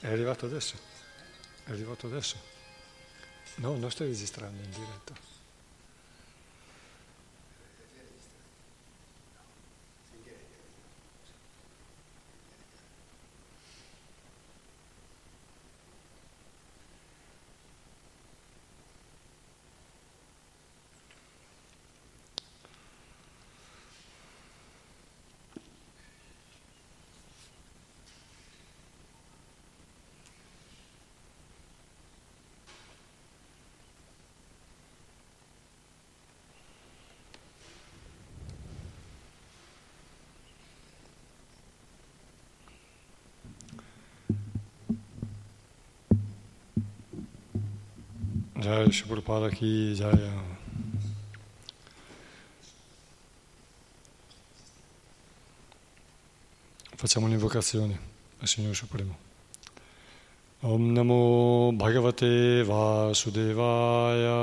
È arrivato adesso? È arrivato adesso? No, non stai registrando in diretta. Jai Shri Ki Jaya. Facciamo un'invocazione al Signore Supremo. Om Namo Bhagavate Vasudevaya.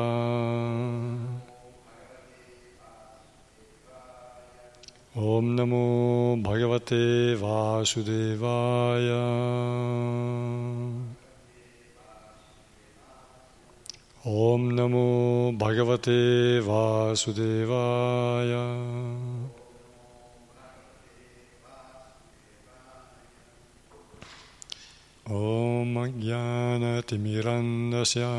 Om Namo Bhagavate Vasudevaya. Om Namo Bhagavate Vasudevaya. Om Jnanatimirandasya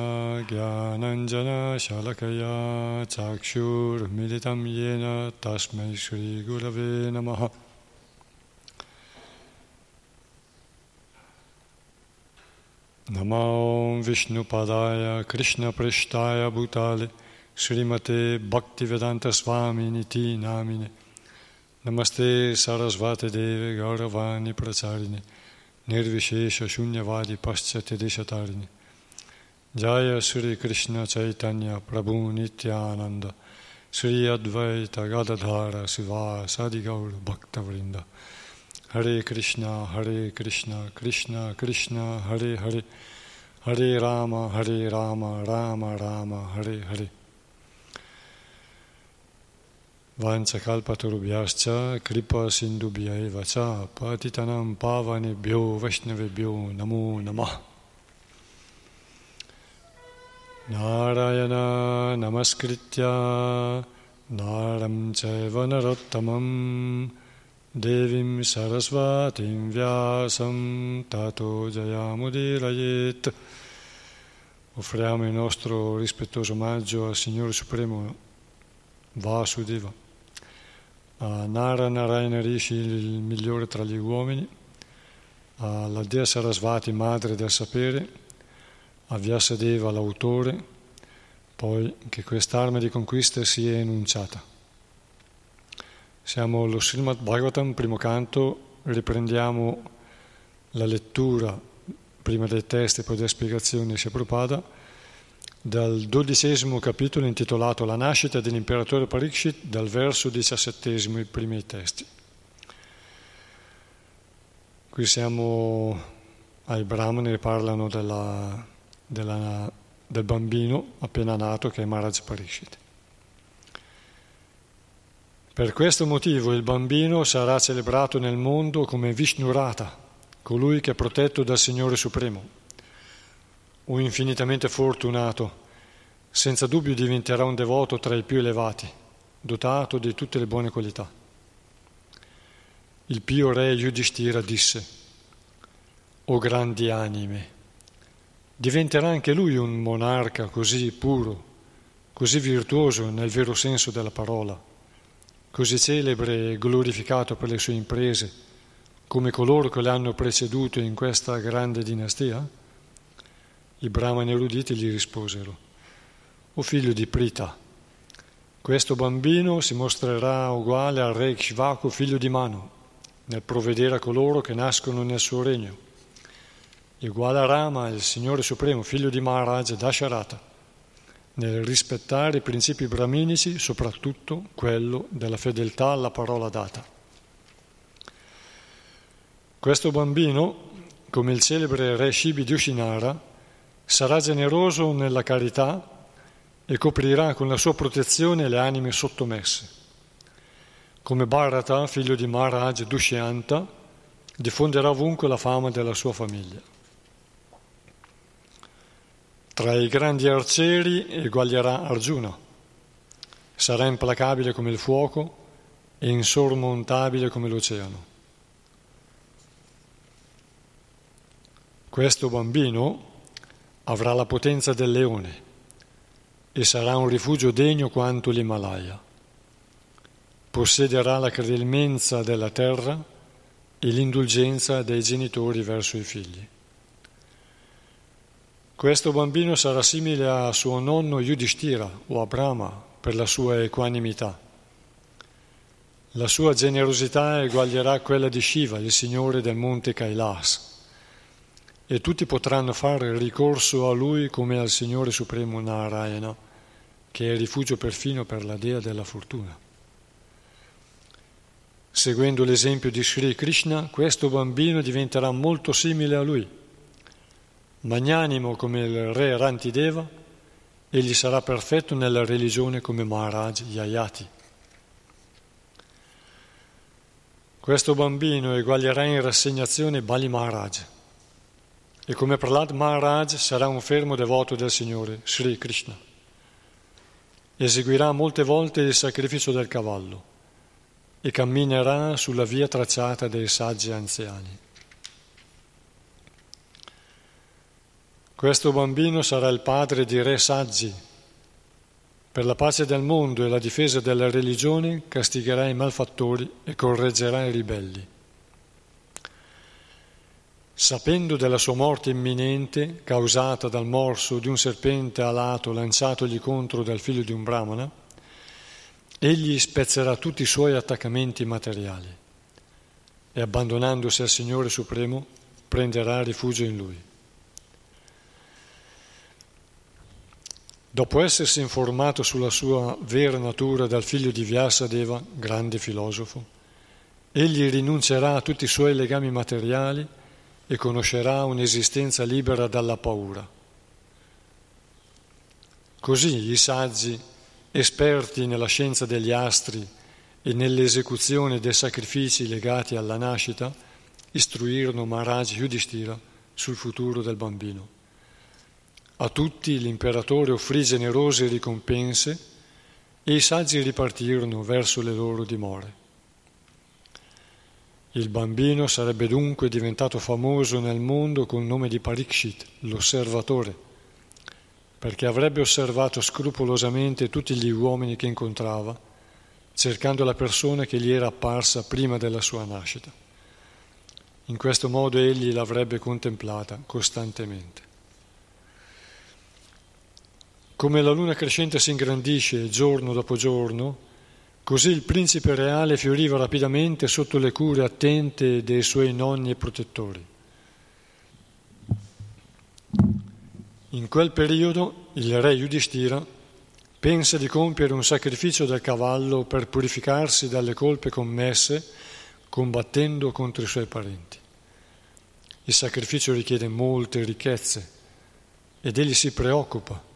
Jnananjana Shalakaya Chakshur Militam Yena Tasmai Namo Vishnu Padaya Krishna Prishtaya Bhutale Srimate Bhaktivedanta Swami Niti Namine. Namaste Sarasvate Deve Gauravani Pracharine Nirvishesha Shunyavadi Paschati Deshatarini Jaya Sri Krishna Chaitanya Prabhu Nityananda Sri Advaita Gadadhara Siva Sadi Gaur Bhaktavrinda Hare हरे कृष्णा हरे कृष्णा कृष्णा कृष्णा हरे हरे हरे राम हरे राम राम राम हरे हरे वाञ्छकाल्पतरुभ्यश्च कृपसिन्धुभ्य एव च पतितनं पावनेभ्यो वैष्णवेभ्यो नमो नमः नारायण नमस्कृत नारं चैव नरोत्तमम् Devim Sarasvatim Vyasam Tato Jayamudirayet. Offriamo il nostro rispettoso omaggio al Signore Supremo Vasudeva, a Nara Narayana Rishi, il migliore tra gli uomini, alla Dea Sarasvati, madre del sapere, a Vyasadeva, l'autore, poi che quest'arma di conquista sia enunciata. Siamo allo Srimad Bhagavatam, primo canto, riprendiamo la lettura, prima dei testi e poi delle spiegazioni di Prabhupada, dal dodicesimo capitolo intitolato La nascita dell'imperatore Parikshit, dal verso diciassettesimo, i primi testi. Qui siamo ai Brahmani che parlano della, della, del bambino appena nato che è Maharaj Parikshit. Per questo motivo il bambino sarà celebrato nel mondo come Vishnurata, colui che è protetto dal Signore Supremo. Un infinitamente fortunato, senza dubbio diventerà un devoto tra i più elevati, dotato di tutte le buone qualità. Il pio re Yudhishthira disse, O grandi anime, diventerà anche lui un monarca così puro, così virtuoso nel vero senso della parola così celebre e glorificato per le sue imprese, come coloro che l'hanno preceduto in questa grande dinastia? I brahmani eruditi gli risposero, O figlio di Prita, questo bambino si mostrerà uguale al re Kshvaku, figlio di Manu, nel provvedere a coloro che nascono nel suo regno, uguale a Rama, il Signore Supremo, figlio di Maharaj Dasharata nel rispettare i principi brahminici, soprattutto quello della fedeltà alla parola data. Questo bambino, come il celebre re Shibi di Ushinara, sarà generoso nella carità e coprirà con la sua protezione le anime sottomesse. come Bharata, figlio di Maharaj Dushyanta, diffonderà ovunque la fama della sua famiglia. Tra i grandi arcieri eguaglierà Arjuna, sarà implacabile come il fuoco e insormontabile come l'oceano. Questo bambino avrà la potenza del leone e sarà un rifugio degno quanto l'Himalaya. Possederà la credelmenza della terra e l'indulgenza dei genitori verso i figli. Questo bambino sarà simile a suo nonno Yudhishthira o a Brahma per la sua equanimità. La sua generosità eguaglierà quella di Shiva, il signore del monte Kailas e tutti potranno fare ricorso a lui come al Signore Supremo Narayana, che è rifugio perfino per la dea della fortuna. Seguendo l'esempio di Sri Krishna, questo bambino diventerà molto simile a lui, magnanimo come il re Rantideva, egli sarà perfetto nella religione come Maharaj Yayati. Questo bambino eguaglierà in rassegnazione Bali Maharaj e come Prahlad Maharaj sarà un fermo devoto del Signore, Sri Krishna. Eseguirà molte volte il sacrificio del cavallo e camminerà sulla via tracciata dai saggi anziani. Questo bambino sarà il padre di re saggi. Per la pace del mondo e la difesa della religione castigherà i malfattori e correggerà i ribelli. Sapendo della sua morte imminente, causata dal morso di un serpente alato lanciatogli contro dal figlio di un brahmana, egli spezzerà tutti i suoi attaccamenti materiali e abbandonandosi al Signore Supremo prenderà rifugio in Lui. Dopo essersi informato sulla sua vera natura dal figlio di Vyasadeva, grande filosofo, egli rinuncerà a tutti i suoi legami materiali e conoscerà un'esistenza libera dalla paura. Così i saggi, esperti nella scienza degli astri e nell'esecuzione dei sacrifici legati alla nascita, istruirono Maharaj Yudhishthira sul futuro del bambino. A tutti l'imperatore offrì generose ricompense e i saggi ripartirono verso le loro dimore. Il bambino sarebbe dunque diventato famoso nel mondo col nome di Parikshit, l'osservatore, perché avrebbe osservato scrupolosamente tutti gli uomini che incontrava, cercando la persona che gli era apparsa prima della sua nascita. In questo modo egli l'avrebbe contemplata costantemente. Come la luna crescente si ingrandisce giorno dopo giorno, Così il principe reale fioriva rapidamente sotto le cure attente dei suoi nonni e protettori. In quel periodo il re Yudhishthira pensa di compiere un sacrificio del cavallo per purificarsi dalle colpe commesse combattendo contro i suoi parenti. Il sacrificio richiede molte ricchezze ed egli si preoccupa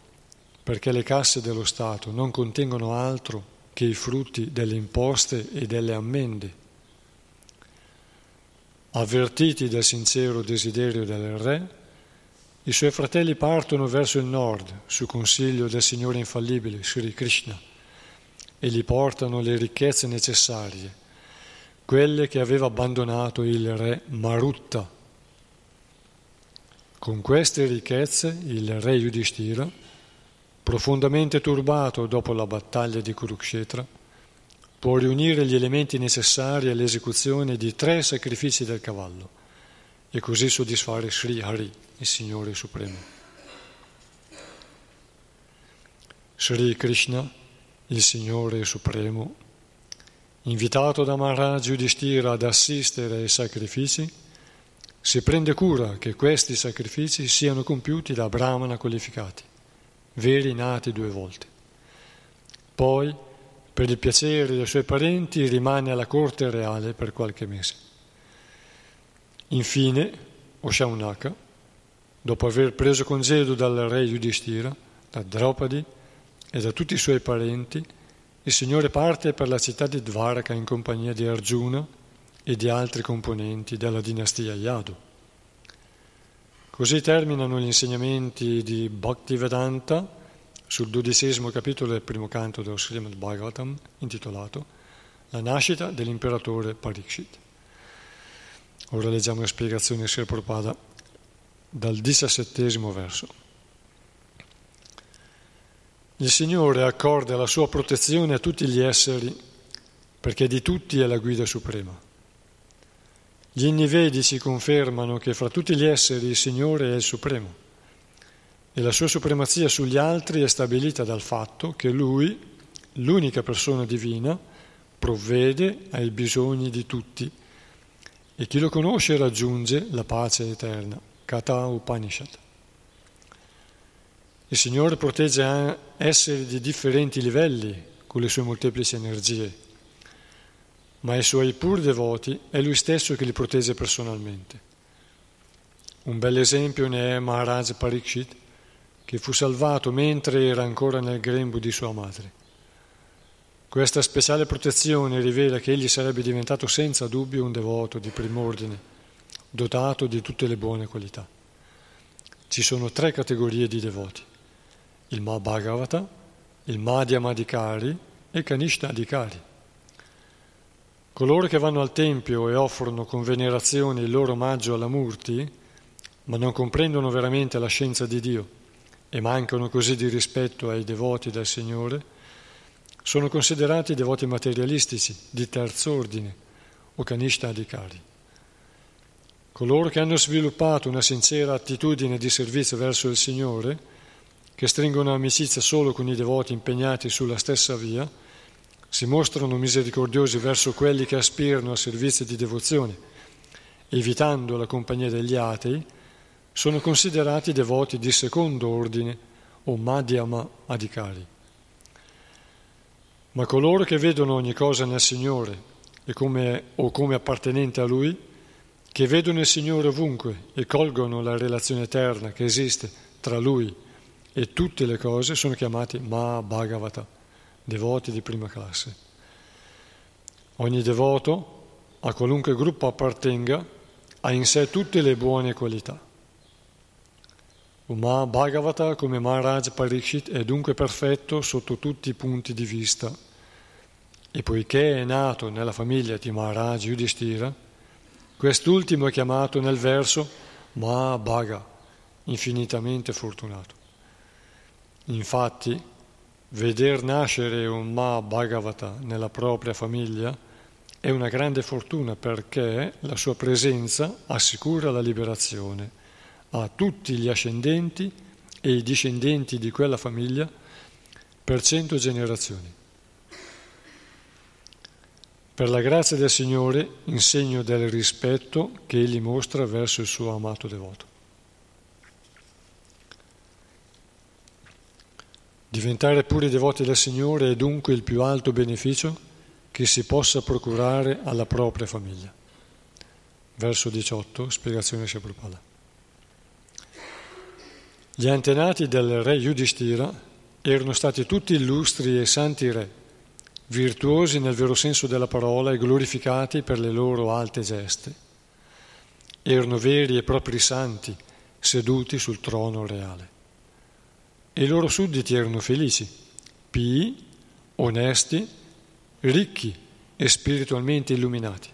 perché le casse dello Stato non contengono altro che i frutti delle imposte e delle ammende. Avvertiti dal sincero desiderio del re, i suoi fratelli partono verso il nord su consiglio del Signore infallibile, Sri Krishna, e gli portano le ricchezze necessarie, quelle che aveva abbandonato il re Marutta. Con queste ricchezze il re Yudhishthira profondamente turbato dopo la battaglia di Kurukshetra, può riunire gli elementi necessari all'esecuzione di tre sacrifici del cavallo e così soddisfare Sri Hari, il Signore Supremo. Sri Krishna, il Signore Supremo, invitato da Maharaj Yudhishthira ad assistere ai sacrifici, si prende cura che questi sacrifici siano compiuti da brahmana qualificati veri nati due volte. Poi, per il piacere dei suoi parenti, rimane alla corte reale per qualche mese. Infine, Oshaunaka, dopo aver preso congedo dal re Yudhishthira, da Draupadi e da tutti i suoi parenti, il Signore parte per la città di Dvaraka in compagnia di Arjuna e di altri componenti della dinastia Yadu. Così terminano gli insegnamenti di Bhaktivedanta sul dodicesimo capitolo del primo canto dello Srimad Bhagavatam intitolato La nascita dell'imperatore Parikshit. Ora leggiamo la spiegazione di Sri Prabhupada dal diciassettesimo verso. Il Signore accorda la sua protezione a tutti gli esseri perché di tutti è la guida suprema. Gli innivedici confermano che fra tutti gli esseri il Signore è il supremo e la sua supremazia sugli altri è stabilita dal fatto che Lui, l'unica persona divina, provvede ai bisogni di tutti e chi lo conosce raggiunge la pace eterna. Kata Upanishad. Il Signore protegge esseri di differenti livelli con le sue molteplici energie, ma ai suoi pur devoti è Lui stesso che li protegge personalmente. Un bel esempio ne è Maharaj Parikshit, che fu salvato mentre era ancora nel grembo di sua madre. Questa speciale protezione rivela che egli sarebbe diventato senza dubbio un devoto di prim'ordine, dotato di tutte le buone qualità. Ci sono tre categorie di devoti il Mahabhagavata, il Madhyamadikari e il Kanishtadikari. Coloro che vanno al Tempio e offrono con venerazione il loro omaggio alla Murti, ma non comprendono veramente la scienza di Dio e mancano così di rispetto ai devoti del Signore, sono considerati devoti materialistici di terzo ordine o Kanishtadikari. Coloro che hanno sviluppato una sincera attitudine di servizio verso il Signore, che stringono amicizia solo con i devoti impegnati sulla stessa via, si mostrano misericordiosi verso quelli che aspirano a servizi di devozione, evitando la compagnia degli atei, sono considerati devoti di secondo ordine o madhyama adhikari. Ma coloro che vedono ogni cosa nel Signore come, o come appartenente a Lui, che vedono il Signore ovunque e colgono la relazione eterna che esiste tra Lui e tutte le cose sono chiamati Mahabhagavata, devoti di prima classe. Ogni devoto, a qualunque gruppo appartenga, ha in sé tutte le buone qualità. Un Mahabhagavata come Maharaj Parikshit è dunque perfetto sotto tutti i punti di vista e poiché è nato nella famiglia di Maharaj Yudhishthira, quest'ultimo è chiamato nel verso Mahabhaga, infinitamente fortunato. Infatti, veder nascere un Ma Bhagavata nella propria famiglia è una grande fortuna perché la sua presenza assicura la liberazione a tutti gli ascendenti e i discendenti di quella famiglia per cento generazioni. Per la grazia del Signore, in segno del rispetto che Egli mostra verso il suo amato devoto. Diventare puri devoti del Signore è dunque il più alto beneficio che si possa procurare alla propria famiglia. Verso 18, spiegazione Prabhupada. Gli antenati del re Yudhishthira erano stati tutti illustri e santi re, virtuosi nel vero senso della parola e glorificati per le loro alte geste. Erano veri e propri santi, seduti sul trono reale e i loro sudditi erano felici, pii, onesti, ricchi e spiritualmente illuminati.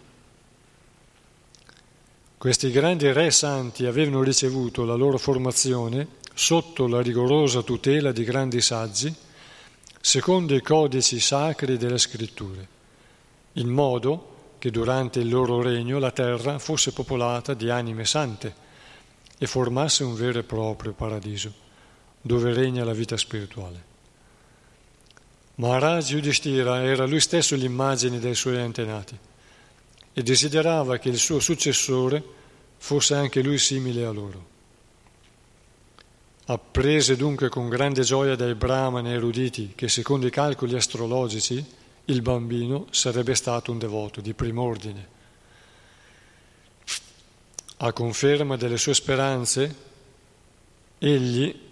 Questi grandi re santi avevano ricevuto la loro formazione sotto la rigorosa tutela di grandi saggi, secondo i codici sacri delle scritture, in modo che durante il loro regno la terra fosse popolata di anime sante e formasse un vero e proprio paradiso dove regna la vita spirituale. Maharaj Yudhishthira era lui stesso l'immagine dei suoi antenati e desiderava che il suo successore fosse anche lui simile a loro. Apprese dunque con grande gioia dai brahmani eruditi che secondo i calcoli astrologici il bambino sarebbe stato un devoto di prim'ordine. A conferma delle sue speranze, egli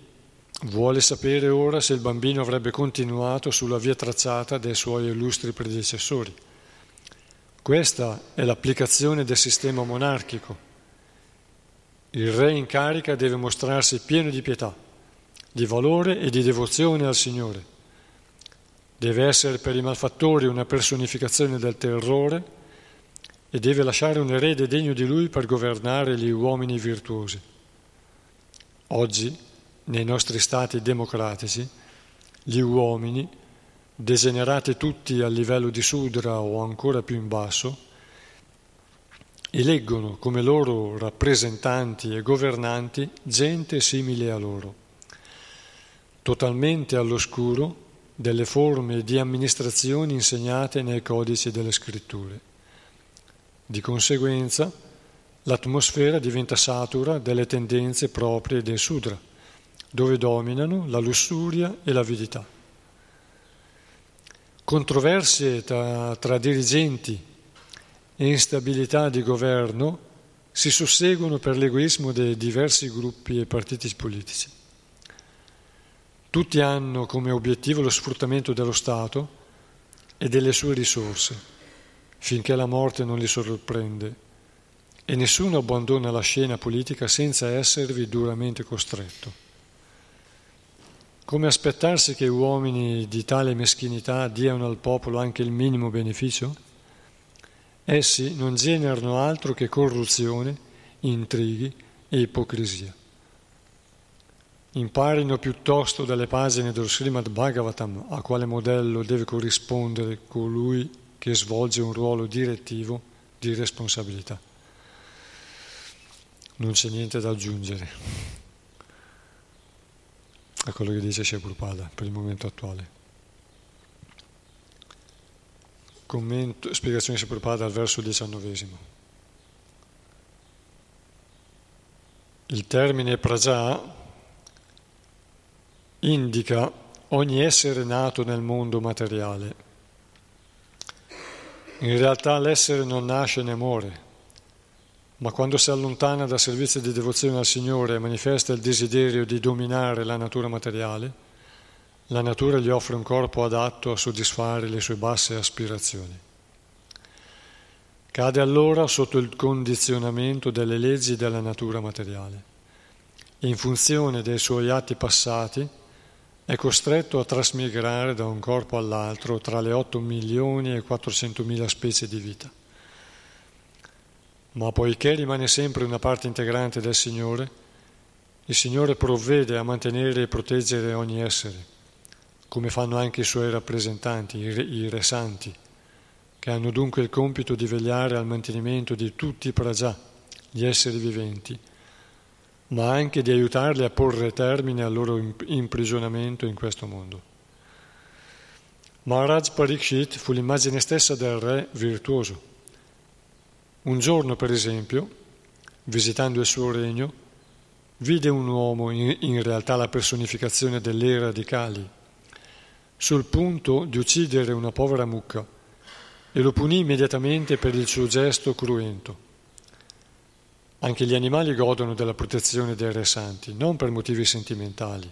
vuole sapere ora se il bambino avrebbe continuato sulla via tracciata dai suoi illustri predecessori. Questa è l'applicazione del sistema monarchico. Il re in carica deve mostrarsi pieno di pietà, di valore e di devozione al Signore. Deve essere per i malfattori una personificazione del terrore e deve lasciare un erede degno di lui per governare gli uomini virtuosi. Oggi, nei nostri stati democratici, gli uomini, degenerati tutti a livello di sudra o ancora più in basso, eleggono come loro rappresentanti e governanti gente simile a loro, totalmente all'oscuro delle forme di amministrazione insegnate nei codici delle scritture. Di conseguenza, l'atmosfera diventa satura delle tendenze proprie del Sudra, dove dominano la lussuria e l'avidità. Controversie tra, tra dirigenti e instabilità di governo si susseguono per l'egoismo dei diversi gruppi e partiti politici. Tutti hanno come obiettivo lo sfruttamento dello Stato e delle sue risorse finché la morte non li sorprende e nessuno abbandona la scena politica senza esservi duramente costretto. Come aspettarsi che uomini di tale meschinità diano al popolo anche il minimo beneficio? Essi non generano altro che corruzione, intrighi e ipocrisia. Imparino piuttosto dalle pagine dello Srimad Bhagavatam a quale modello deve corrispondere colui che svolge un ruolo direttivo di responsabilità. Non c'è niente da aggiungere a quello che dice Prabhupada per il momento attuale. Commento, spiegazione di Prabhupada al verso diciannovesimo. Il termine praja indica ogni essere nato nel mondo materiale in realtà l'essere non nasce né muore, ma quando si allontana dal servizio di devozione al Signore e manifesta il desiderio di dominare la natura materiale, la natura gli offre un corpo adatto a soddisfare le sue basse aspirazioni. Cade allora sotto il condizionamento delle leggi della natura materiale in funzione dei suoi atti passati è costretto a trasmigrare da un corpo all'altro tra le 8 milioni e 400 mila specie di vita. Ma poiché rimane sempre una parte integrante del Signore, il Signore provvede a mantenere e proteggere ogni essere, come fanno anche i suoi rappresentanti, i re, i re santi, che hanno dunque il compito di vegliare al mantenimento di tutti i prajā, gli esseri viventi, ma anche di aiutarli a porre termine al loro imprigionamento in questo mondo. Maharaj Parikshit fu l'immagine stessa del re virtuoso. Un giorno, per esempio, visitando il suo regno, vide un uomo, in realtà la personificazione dell'era di Kali, sul punto di uccidere una povera mucca e lo punì immediatamente per il suo gesto cruento. Anche gli animali godono della protezione dei re santi, non per motivi sentimentali,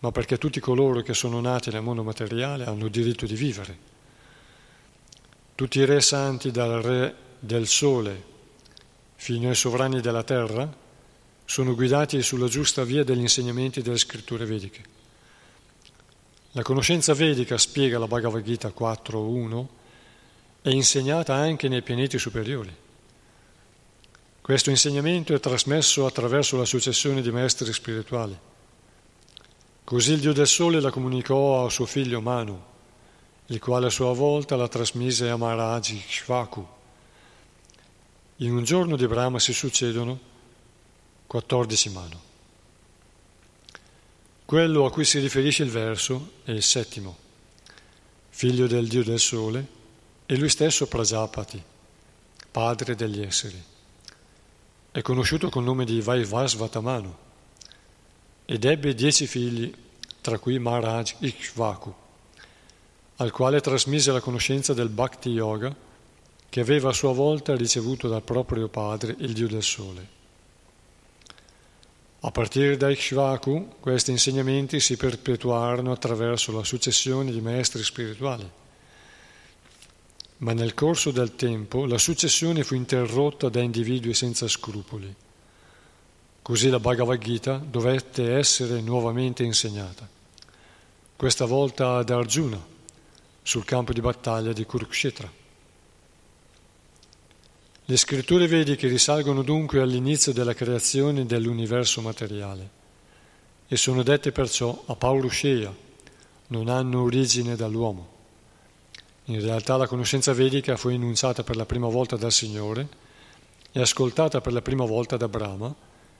ma perché tutti coloro che sono nati nel mondo materiale hanno diritto di vivere. Tutti i re santi, dal re del sole fino ai sovrani della terra, sono guidati sulla giusta via degli insegnamenti delle scritture vediche. La conoscenza vedica, spiega la Bhagavad Gita 4.1, è insegnata anche nei pianeti superiori. Questo insegnamento è trasmesso attraverso la successione di maestri spirituali. Così il Dio del Sole la comunicò a suo figlio Manu, il quale a sua volta la trasmise a Maharaj Shvaku. In un giorno di Brahma si succedono 14 Manu. Quello a cui si riferisce il verso è il settimo, figlio del Dio del Sole, e lui stesso Prajapati, padre degli esseri. È conosciuto col nome di Vaivasvatamanu ed ebbe dieci figli, tra cui Maharaj Ikshvaku, al quale trasmise la conoscenza del Bhakti Yoga che aveva a sua volta ricevuto dal proprio padre, il Dio del Sole. A partire da Ikshvaku questi insegnamenti si perpetuarono attraverso la successione di maestri spirituali. Ma nel corso del tempo la successione fu interrotta da individui senza scrupoli. Così la Bhagavad Gita dovette essere nuovamente insegnata, questa volta ad Arjuna, sul campo di battaglia di Kurukshetra. Le scritture vediche risalgono dunque all'inizio della creazione dell'universo materiale e sono dette perciò a Paurusheya, non hanno origine dall'uomo. In realtà la conoscenza vedica fu enunciata per la prima volta dal Signore e ascoltata per la prima volta da Brahma,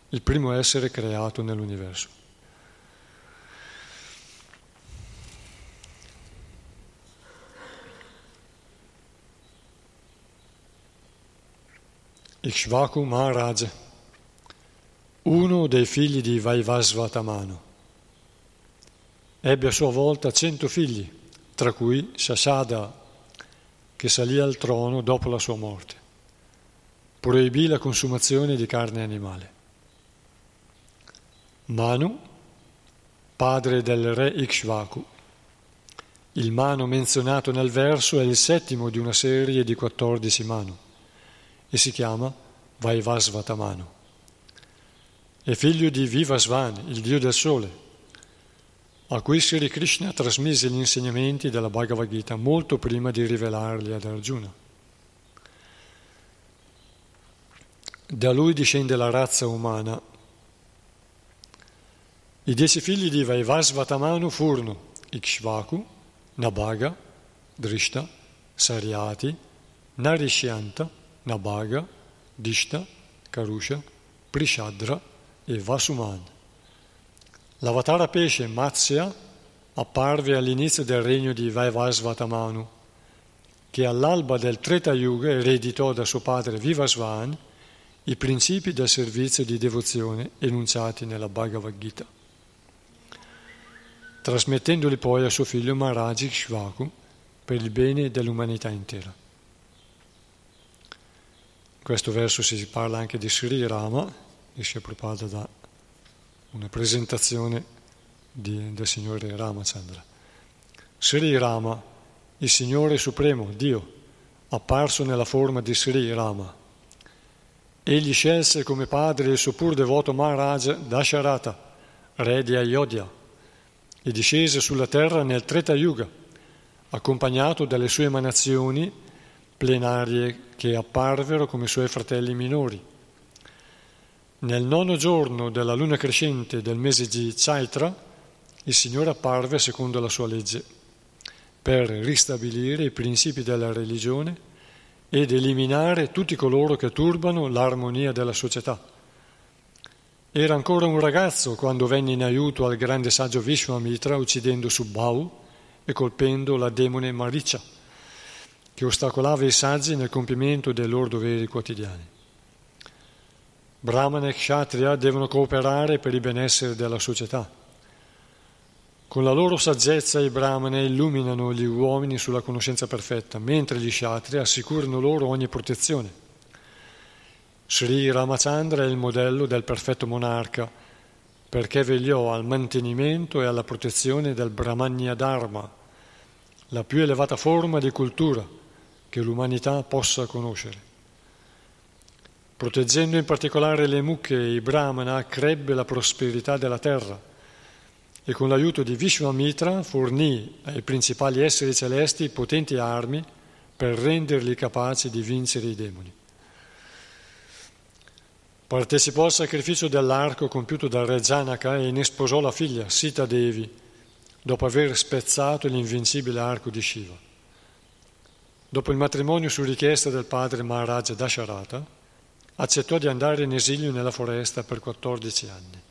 il primo essere creato nell'universo. Ikshvaku Maharaj, uno dei figli di Vaivasvatamano. Ebbe a sua volta cento figli, tra cui Shashada, che salì al trono dopo la sua morte. Proibì la consumazione di carne animale. Manu, padre del re Ikshvaku. Il Manu menzionato nel verso è il settimo di una serie di quattordici Manu e si chiama Vaivasvatamano. È figlio di Vivasvan, il dio del sole, a cui Sri Krishna trasmise gli insegnamenti della Bhagavad Gita molto prima di rivelarli ad Arjuna. Da lui discende la razza umana. I dieci figli di Vaivasvatamanu furono Ikshvaku, Nabhaga, Drishta, Saryati, Narishyanta, Nabhaga, Dishta, Karusha, Prishadra e Vasuman. L'avatara pesce Matsya apparve all'inizio del regno di Vaivasvatamanu, che all'alba del Treta Yuga ereditò da suo padre Vivasvan i principi del servizio di devozione enunciati nella Bhagavad Gita, trasmettendoli poi a suo figlio Maharaj Shvaku per il bene dell'umanità intera. Questo verso si parla anche di Sri Rama e Prabhupada da una presentazione di, del Signore Ramachandra. Sri Rama, il Signore Supremo, Dio, apparso nella forma di Sri Rama. Egli scelse come padre il suo pur devoto Maharaj Dasharata, re di Ayodhya, e discese sulla terra nel Treta Yuga, accompagnato dalle sue emanazioni plenarie che apparvero come suoi fratelli minori. Nel nono giorno della luna crescente del mese di Chaitra, il Signore apparve secondo la sua legge, per ristabilire i principi della religione ed eliminare tutti coloro che turbano l'armonia della società. Era ancora un ragazzo quando venne in aiuto al grande saggio Vishwamitra uccidendo Subbau e colpendo la demone Maricia che ostacolava i saggi nel compimento dei loro doveri quotidiani. Brahmana e Kshatriya devono cooperare per il benessere della società. Con la loro saggezza i Brahmana illuminano gli uomini sulla conoscenza perfetta, mentre gli Kshatriya assicurano loro ogni protezione. Sri Ramachandra è il modello del perfetto monarca perché vegliò al mantenimento e alla protezione del Brahmanya Dharma, la più elevata forma di cultura che l'umanità possa conoscere. Proteggendo in particolare le mucche e i brahmana, crebbe la prosperità della terra e con l'aiuto di Vishwamitra fornì ai principali esseri celesti potenti armi per renderli capaci di vincere i demoni. Partecipò al sacrificio dell'arco compiuto da Re Janaka e ne sposò la figlia, Sita Devi, dopo aver spezzato l'invincibile arco di Shiva. Dopo il matrimonio su richiesta del padre Maharaj Dasharata, accettò di andare in esilio nella foresta per 14 anni.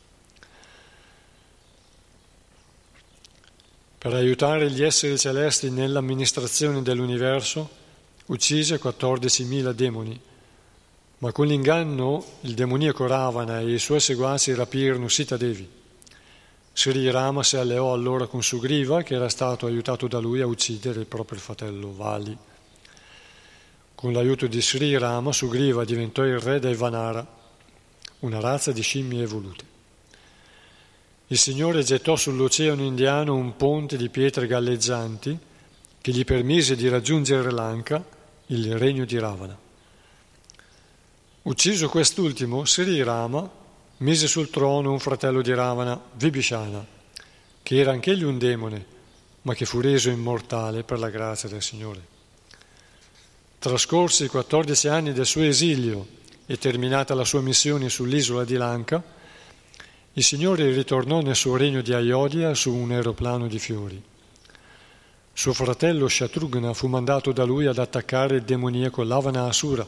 Per aiutare gli esseri celesti nell'amministrazione dell'universo, uccise 14.000 demoni, ma con l'inganno il demoniaco Ravana e i suoi seguaci rapirono Sita Devi. Sri Rama si alleò allora con Sugriva, che era stato aiutato da lui a uccidere il proprio fratello Vali. Con l'aiuto di Sri Rama, Sugriva diventò il re dei Vanara, una razza di scimmie evolute. il Signore gettò sull'oceano indiano un ponte di pietre galleggianti che gli permise di raggiungere Lanka, il regno di Ravana. Ucciso quest'ultimo, Sri Rama mise sul trono un fratello di Ravana, Vibhishana, che era anch'egli un demone, ma che fu reso immortale per la grazia del Signore. Trascorsi i 14 anni del suo esilio e terminata la sua missione sull'isola di Lanka, il Signore ritornò nel suo regno di Ayodhya su un aeroplano di fiori. Suo fratello Shatrughna fu mandato da lui ad attaccare il demoniaco Lavana Asura,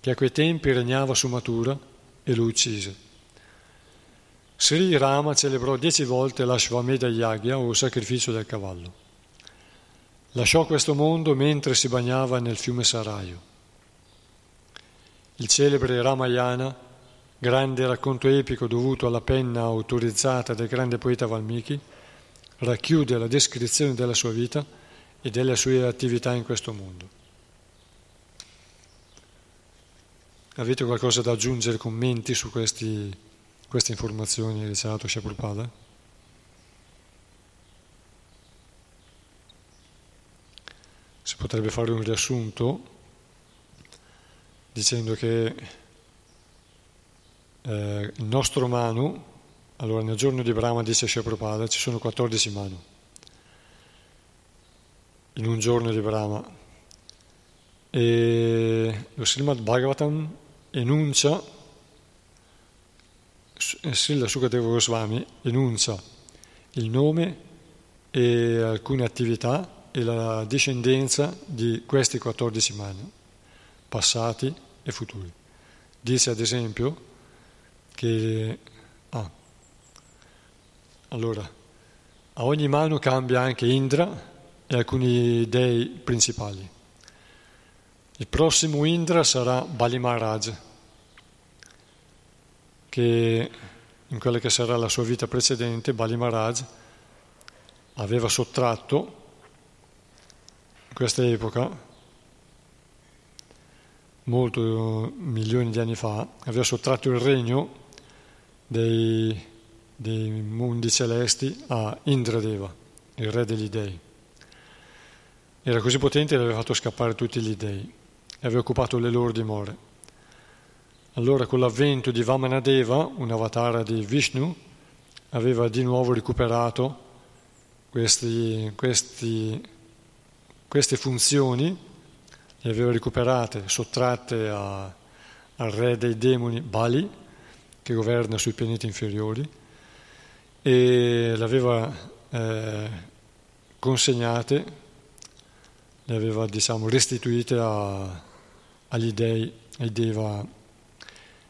che a quei tempi regnava su Mathura, e lo uccise. Sri Rama celebrò dieci volte l'Ashvamedha Yagya o sacrificio del cavallo. Lasciò questo mondo mentre si bagnava nel fiume Sarayu. Il celebre Ramayana, grande racconto epico dovuto alla penna autorizzata del grande poeta Valmiki, racchiude la descrizione della sua vita e delle sue attività in questo mondo. Avete qualcosa da aggiungere, commenti su questi, queste informazioni che ci ha dato Prabhupada? Si potrebbe fare un riassunto dicendo che eh, il nostro Manu allora nel giorno di Brahma dice Prabhupada ci sono 14 manu. In un giorno di Brahma. E lo Srimad Bhagavatam enuncia, eh, Srila Sukadeva Goswami enuncia il nome e alcune attività e la discendenza di questi 14 manu, passati e futuri. Dice ad esempio che ah, allora, a ogni mano cambia anche Indra e alcuni dei principali. Il prossimo Indra sarà Bali Maharaj, che in quella che sarà la sua vita precedente, Bali Maharaj aveva sottratto in questa epoca, molto milioni di anni fa, aveva sottratto il regno dei dei mondi celesti a Indradeva, il re degli dei. Era così potente che aveva fatto scappare tutti gli dei e aveva occupato le loro dimore. Allora con l'avvento di Vamanadeva, un avatar di Vishnu, aveva di nuovo recuperato questi, questi, queste funzioni, le aveva recuperate, sottratte a, al re dei demoni Bali, che governa sui pianeti inferiori, e le aveva eh, consegnate, le aveva diciamo, restituite a, agli dei, ai Deva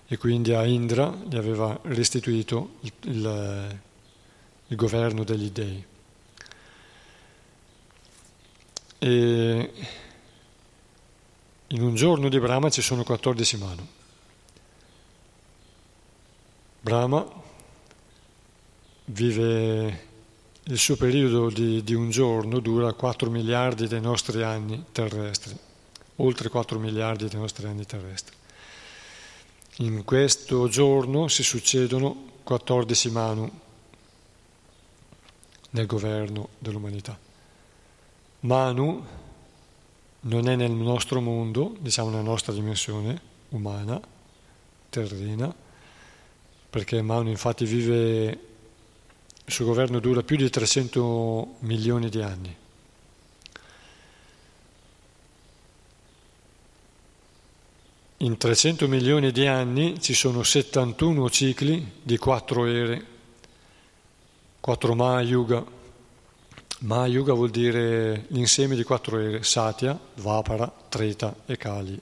e quindi a Indra gli aveva restituito il, il, il governo degli dei. E in un giorno di Brahma ci sono 14 manu. Brahma vive il suo periodo di, di, un giorno dura 4 miliardi dei nostri anni terrestri, oltre 4 miliardi dei nostri anni terrestri. In questo giorno si succedono 14 manu nel governo dell'umanità. Manu non è nel nostro mondo, diciamo nella nostra dimensione umana, terrena, perché Manu infatti vive il suo governo dura più di 300 milioni di anni. In 300 milioni di anni ci sono 71 cicli di quattro ere, quattro Mahayuga. Mahayuga vuol dire l'insieme di quattro ere, Satya, Vapara, Treta e Kali.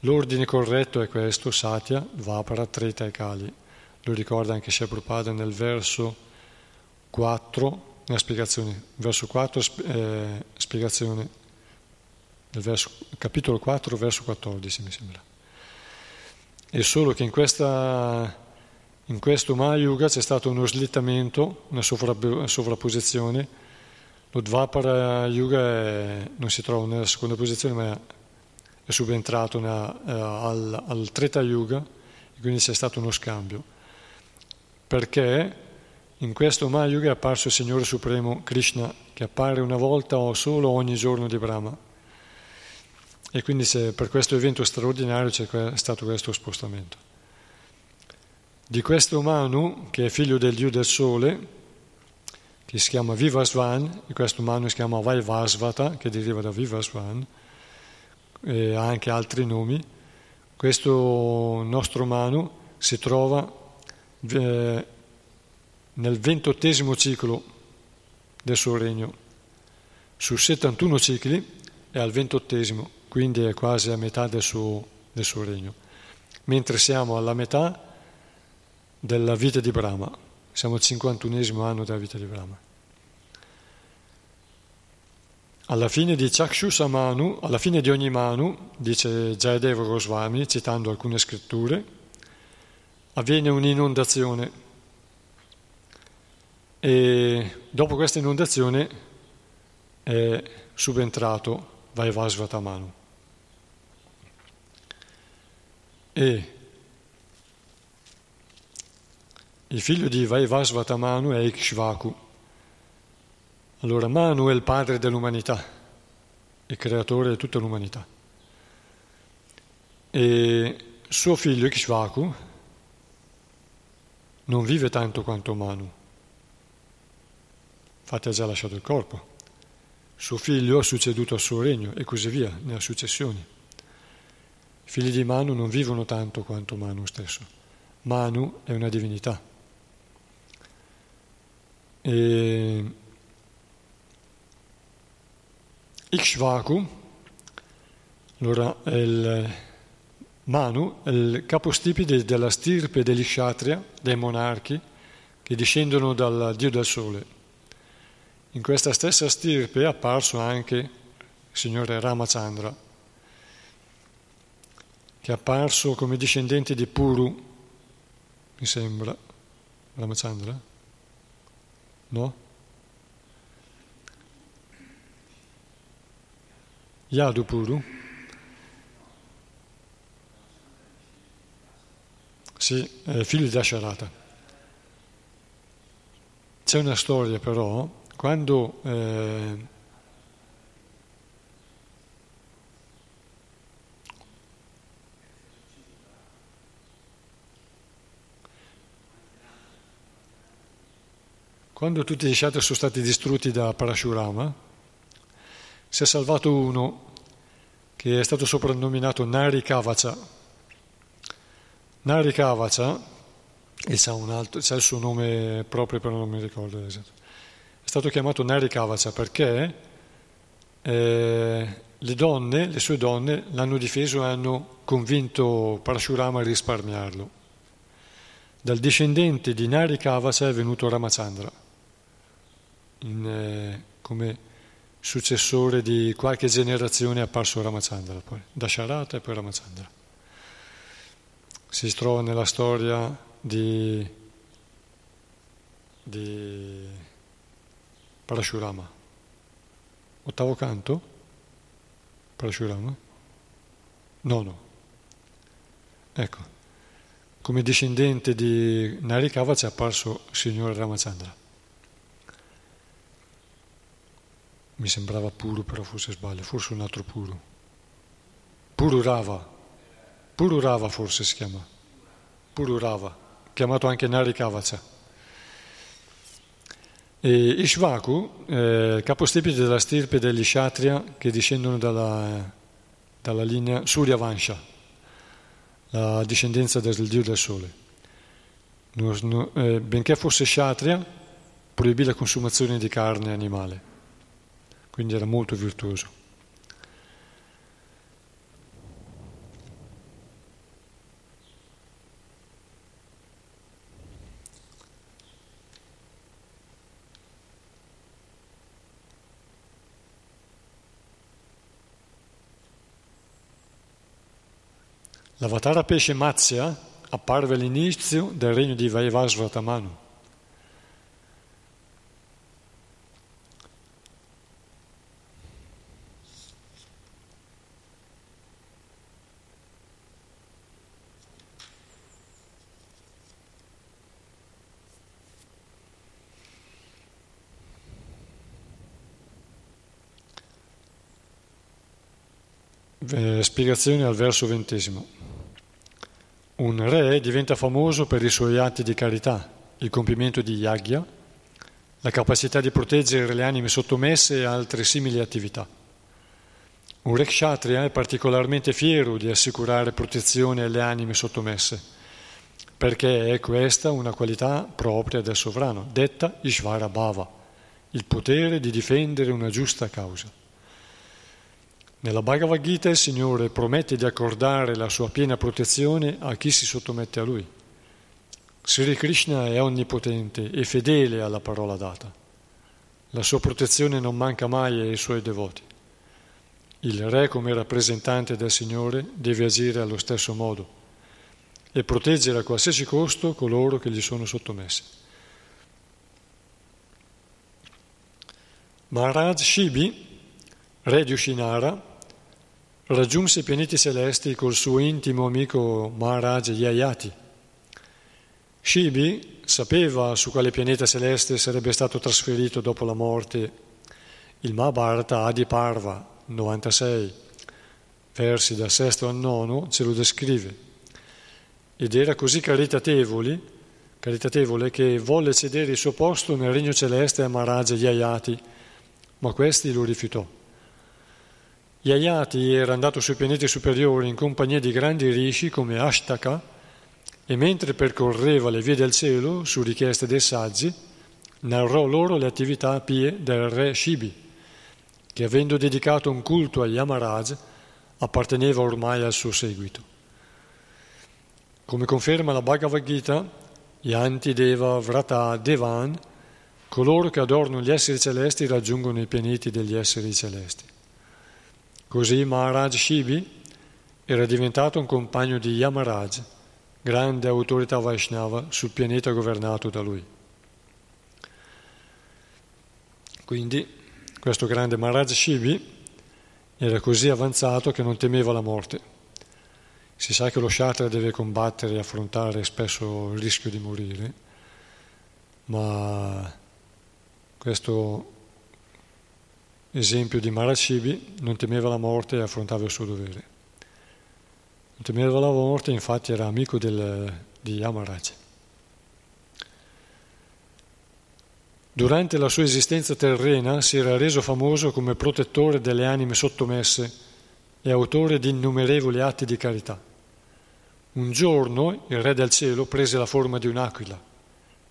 L'ordine corretto è questo, Satya, Vapara, Treta e Kali. Lo ricorda anche Prabhupada nel verso 4, nella spiegazione, verso 4, eh, spiegazione, nel verso, capitolo 4, verso 14 mi sembra. È solo che in, questa, in questo Mayuga c'è stato uno slittamento, una sovrapposizione. Lo Dvapara Yuga è, non si trova nella seconda posizione, ma è subentrato una, eh, al, al Treta Yuga, quindi c'è stato uno scambio. Perché In questo Mayuga è apparso il Signore Supremo Krishna, che appare una volta o solo ogni giorno di Brahma. E quindi per questo evento straordinario c'è stato questo spostamento. Di questo Manu, che è figlio del Dio del Sole, che si chiama Vivasvan, e questo Manu si chiama Vaivasvata, che deriva da Vivasvan, e ha anche altri nomi, questo nostro Manu si trova eh, nel ventottesimo ciclo del suo regno. Su 71 cicli è al ventottesimo, quindi è quasi a metà del suo, del suo regno. Mentre siamo alla metà della vita di Brahma, siamo al 51 anno della vita di Brahma. Alla fine di Chakshusamanu, alla fine di ogni Manu, dice Jayadeva Goswami, citando alcune scritture, avviene un'inondazione e dopo questa inondazione è subentrato Vaivasvatamanu. E il figlio di Vaivasvatamanu è Ikshvaku. Allora Manu è il padre dell'umanità, il creatore di tutta l'umanità. E suo figlio Ikshvaku non vive tanto quanto Manu infatti ha già lasciato il corpo. Suo figlio ha succeduto al suo regno e così via, nelle successioni. I figli di Manu non vivono tanto quanto Manu stesso. Manu è una divinità. E Ikshvaku, allora il Manu è il capostipite della stirpe degli Kshatriya, dei monarchi, che discendono dal dio del sole. In questa stessa stirpe è apparso anche il signore Ramachandra, che è apparso come discendente di Puru, mi sembra, Ramachandra? No? Yadu Puru? Sì, è figlio di Asharata. C'è una storia però quando eh, quando tutti gli sciatri sono stati distrutti da Parashurama, si è salvato uno che è stato soprannominato Nari Kavacha. Nari Kavacha, e un altro, sa il suo nome proprio, però non mi ricordo esatto è stato chiamato Nari Kavacha perché eh, le donne, le sue donne, l'hanno difeso e hanno convinto Parashurama a risparmiarlo. Dal discendente di Nari Kavacha è venuto Ramachandra, in, eh, come successore di qualche generazione apparso Ramachandra, poi, da Sharata e poi Ramachandra. Si trova nella storia di, di Parashurama. Ottavo canto? Parashurama? Nono. Ecco, come discendente di Narikava ci è apparso il signore Ramachandra. Mi sembrava puro, però forse sbaglio, forse un altro puro. Pururava. Pururava forse si chiama. Pururava, chiamato anche Narikavacha. E Ishvaku, eh, capostipite della stirpe degli Kshatriya che discendono dalla, dalla linea Surya Vansha, la discendenza del dio del sole. No, no, eh, benché fosse Kshatriya, proibì la consumazione di carne animale, quindi era molto virtuoso. L'avatara pesce Matsya apparve all'inizio del regno di Vaivasvatamanu. Spiegazione al verso ventesimo. Un re diventa famoso per i suoi atti di carità, il compimento di yagya, la capacità di proteggere le anime sottomesse e altre simili attività. Un re kshatriya è particolarmente fiero di assicurare protezione alle anime sottomesse, perché è questa una qualità propria del sovrano, detta Ishvara Bhava, il potere di difendere una giusta causa. Nella Bhagavad Gita il Signore promette di accordare la sua piena protezione a chi si sottomette a Lui. Sri Krishna è onnipotente e fedele alla parola data. La sua protezione non manca mai ai suoi devoti. Il re come rappresentante del Signore deve agire allo stesso modo e proteggere a qualsiasi costo coloro che gli sono sottomessi. Maharaj Shibi, re di Ushinara, raggiunse i pianeti celesti col suo intimo amico Maharaj Yayati. Shibi sapeva su quale pianeta celeste sarebbe stato trasferito dopo la morte il Mahabharata Adi Parva 96, versi dal sesto al nono, ce lo descrive. Ed era così caritatevole, caritatevole che volle cedere il suo posto nel regno celeste a Maharaj Yayati, ma questi lo rifiutò. Yayati era andato sui pianeti superiori in compagnia di grandi rishi come Ashtaka e mentre percorreva le vie del cielo, su richiesta dei saggi, narrò loro le attività pie del re Shibi, che avendo dedicato un culto a Yamaraj apparteneva ormai al suo seguito. Come conferma la Bhagavad Gita, Yanti Deva Vrata Devan, coloro che adorano gli esseri celesti raggiungono i pianeti degli esseri celesti. Così Maharaj Shibi era diventato un compagno di Yamaraj, grande autorità Vaishnava sul pianeta governato da lui. Quindi questo grande Maharaj Shibi era così avanzato che non temeva la morte. Si sa che lo Shatra deve combattere e affrontare spesso il rischio di morire, ma questo esempio di Marashibi, non temeva la morte e affrontava il suo dovere. Non temeva la morte, infatti era amico del, di Yamaraj. Durante la sua esistenza terrena si era reso famoso come protettore delle anime sottomesse e autore di innumerevoli atti di carità. Un giorno il re del cielo prese la forma di un'aquila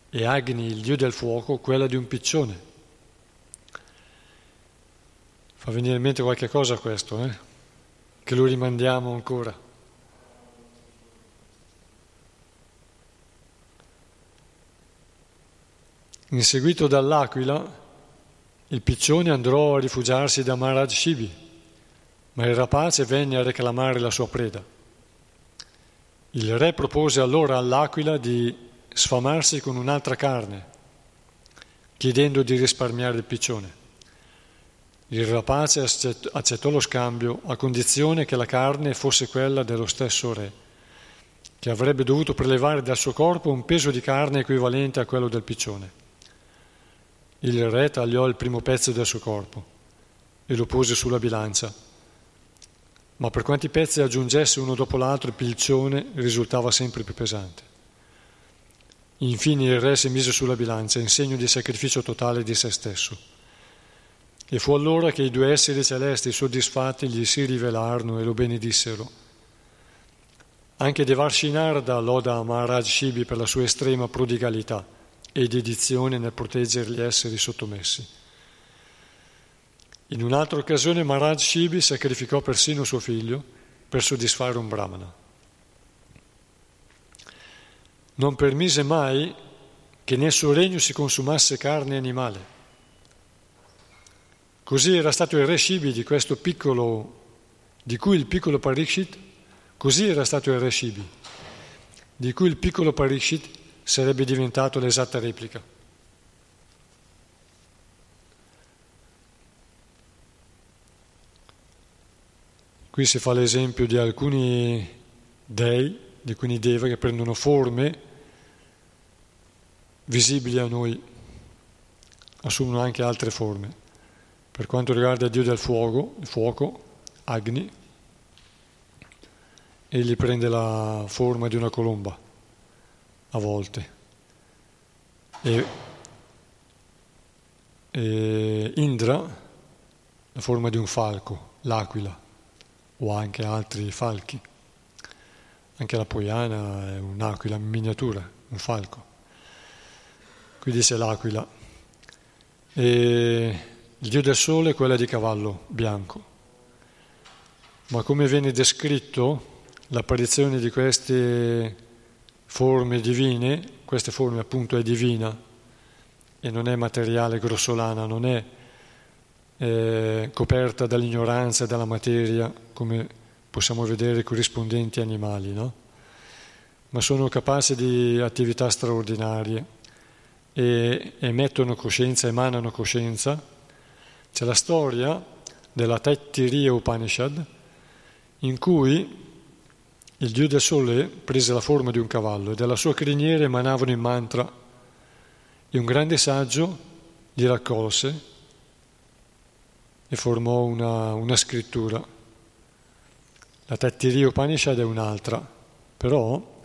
e Agni, il dio del fuoco, quella di un piccione. Fa venire in mente qualche cosa questo, eh? che lo rimandiamo ancora. Inseguito dall'aquila, il piccione andò a rifugiarsi da Maharaj Shibi, ma il rapace venne a reclamare la sua preda. Il re propose allora all'aquila di sfamarsi con un'altra carne, chiedendo di risparmiare il piccione. Il rapace accettò lo scambio a condizione che la carne fosse quella dello stesso re, che avrebbe dovuto prelevare dal suo corpo un peso di carne equivalente a quello del piccione. Il re tagliò il primo pezzo del suo corpo e lo pose sulla bilancia, ma per quanti pezzi aggiungesse uno dopo l'altro il piccione risultava sempre più pesante. Infine il re si mise sulla bilancia in segno di sacrificio totale di se stesso e fu allora che i due esseri celesti soddisfatti gli si rivelarono e lo benedissero. Anche Devarshinarda loda Maharaj Shibi per la sua estrema prodigalità e dedizione nel proteggere gli esseri sottomessi. In un'altra occasione Maharaj Shibi sacrificò persino suo figlio per soddisfare un brahmana. Non permise mai che nel suo regno si consumasse carne animale Così era stato il re Shibi di questo piccolo, di cui il piccolo Parikshit, così era stato il re Shibi, di cui il piccolo Parikshit sarebbe diventato l'esatta replica. Qui si fa l'esempio di alcuni dei, di alcuni deva che prendono forme visibili a noi, assumono anche altre forme. Per quanto riguarda il Dio del fuoco, il fuoco, Agni, egli prende la forma di una colomba a volte e, e Indra la forma di un falco, l'aquila o anche altri falchi. Anche la poiana è un'aquila in miniatura, un falco. Qui dice l'aquila. E il dio del sole è quella di cavallo bianco. Ma come viene descritto l'apparizione di queste forme divine, queste forme appunto è divina e non è materiale grossolana, non è eh, coperta dall'ignoranza e dalla materia come possiamo vedere corrispondenti animali, no? ma sono capaci di attività straordinarie e emettono coscienza, emanano coscienza. C'è la storia della Taittiriya Upanishad in cui il dio del sole prese la forma di un cavallo e dalla sua criniera emanavano i mantra e un grande saggio li raccolse e formò una, una scrittura. La Tattiriya Upanishad è un'altra, però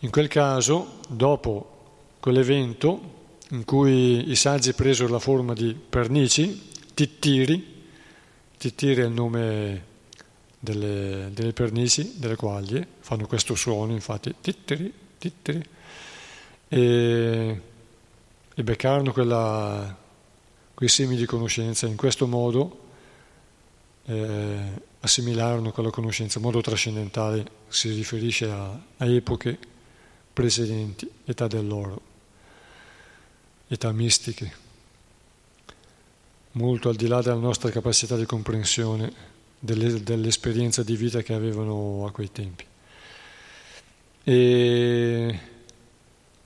in quel caso, dopo quell'evento in cui i saggi presero la forma di pernici, Tittiri, Tittiri è il nome delle, delle pernici, delle quaglie, fanno questo suono, infatti, titteri, titteri, e, e beccarono quella, quei semi di conoscenza. In questo modo eh, assimilarono quella conoscenza, in modo trascendentale, si riferisce a, a epoche precedenti, età dell'oro, età mistiche, molto al di là della nostra capacità di comprensione delle, dell'esperienza di vita che avevano a quei tempi. E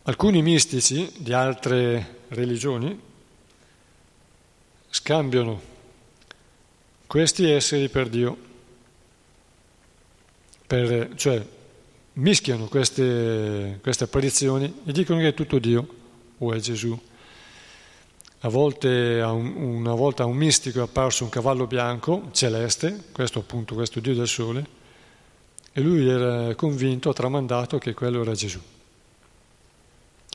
alcuni mistici di altre religioni scambiano questi esseri per Dio, per, cioè mischiano queste, queste apparizioni e dicono che è tutto Dio o è Gesù. A volte, una volta a un mistico è apparso un cavallo bianco, celeste, questo appunto, questo Dio del Sole, e lui era convinto, ha tramandato che quello era Gesù.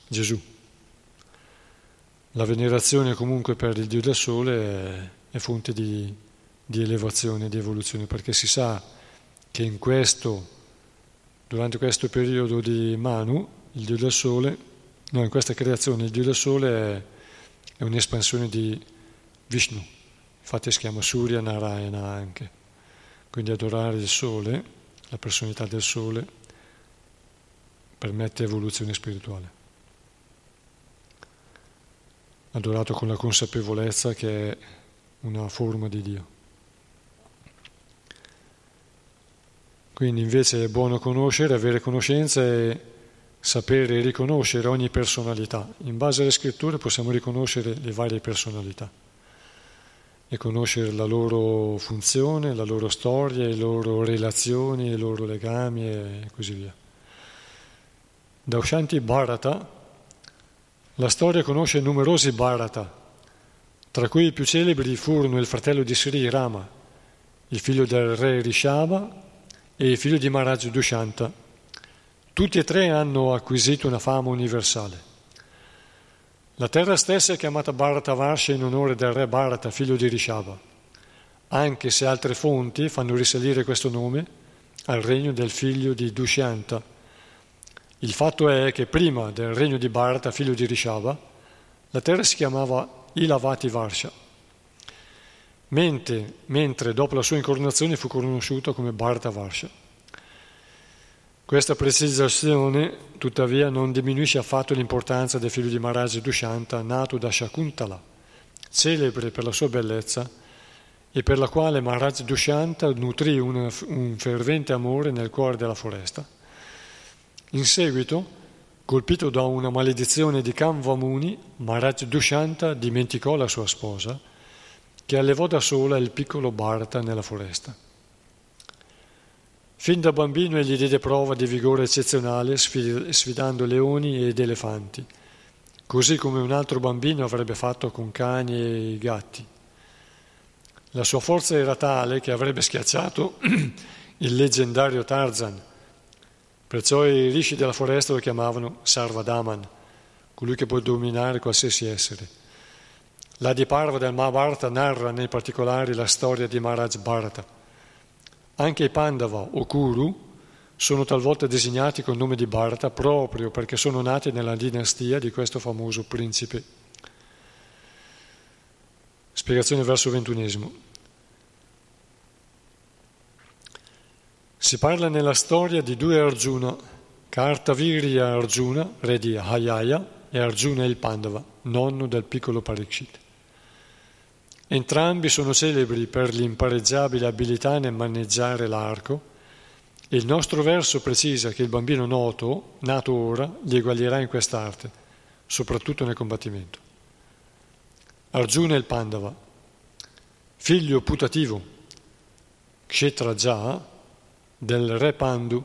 Gesù. La venerazione comunque per il Dio del Sole è, è fonte di, di elevazione, di evoluzione, perché si sa che in questo, durante questo periodo di Manu, il Dio del Sole, no, in questa creazione il Dio del Sole è è un'espansione di Vishnu, infatti si chiama Surya Narayana anche, quindi adorare il sole, la personalità del sole, permette evoluzione spirituale. Adorato con la consapevolezza che è una forma di Dio. Quindi invece è buono conoscere, avere conoscenza e sapere riconoscere ogni personalità. In base alle scritture possiamo riconoscere le varie personalità e conoscere la loro funzione, la loro storia, le loro relazioni, i loro legami e così via. Da Ushanti Bharata la storia conosce numerosi Bharata, tra cui i più celebri furono il fratello di Sri Rama, il figlio del re Rishava e il figlio di Maharaj Dushanta tutti e tre hanno acquisito una fama universale. La terra stessa è chiamata Bharatavarsha in onore del re Bharata, figlio di Rishava, anche se altre fonti fanno risalire questo nome al regno del figlio di Dushyanta. Il fatto è che prima del regno di Bharata, figlio di Rishava, la terra si chiamava Ilavati Varsha, mentre, mentre dopo la sua incoronazione fu conosciuta come Bharata Varsha. Questa precisazione tuttavia non diminuisce affatto l'importanza del figlio di Maharaj Dushanta nato da Shakuntala, celebre per la sua bellezza e per la quale Maharaj Dushanta nutrì un, un fervente amore nel cuore della foresta. In seguito, colpito da una maledizione di Kamvamuni, Maharaj Dushanta dimenticò la sua sposa, che allevò da sola il piccolo Bharata nella foresta. Fin da bambino egli diede prova di vigore eccezionale sfidando leoni ed elefanti, così come un altro bambino avrebbe fatto con cani e gatti. La sua forza era tale che avrebbe schiacciato il leggendario Tarzan. Perciò i rishi della foresta lo chiamavano Sarvadaman, colui che può dominare qualsiasi essere. La di Parva del Mahabharata narra nei particolari la storia di Maharaj Bharata. Anche i Pandava o Kuru sono talvolta designati col nome di Bharata proprio perché sono nati nella dinastia di questo famoso principe. Spiegazione verso ventunesimo. Si parla nella storia di due Arjuna, Kartavirya Arjuna, re di Hayaya, e Arjuna il Pandava, nonno del piccolo Parikshit. Entrambi sono celebri per l'impareggiabile abilità nel maneggiare l'arco e il nostro verso precisa che il bambino noto, nato ora, gli eguaglierà in quest'arte, soprattutto nel combattimento. Arjuna il Pandava, figlio putativo, Kshetraja, del re Pandu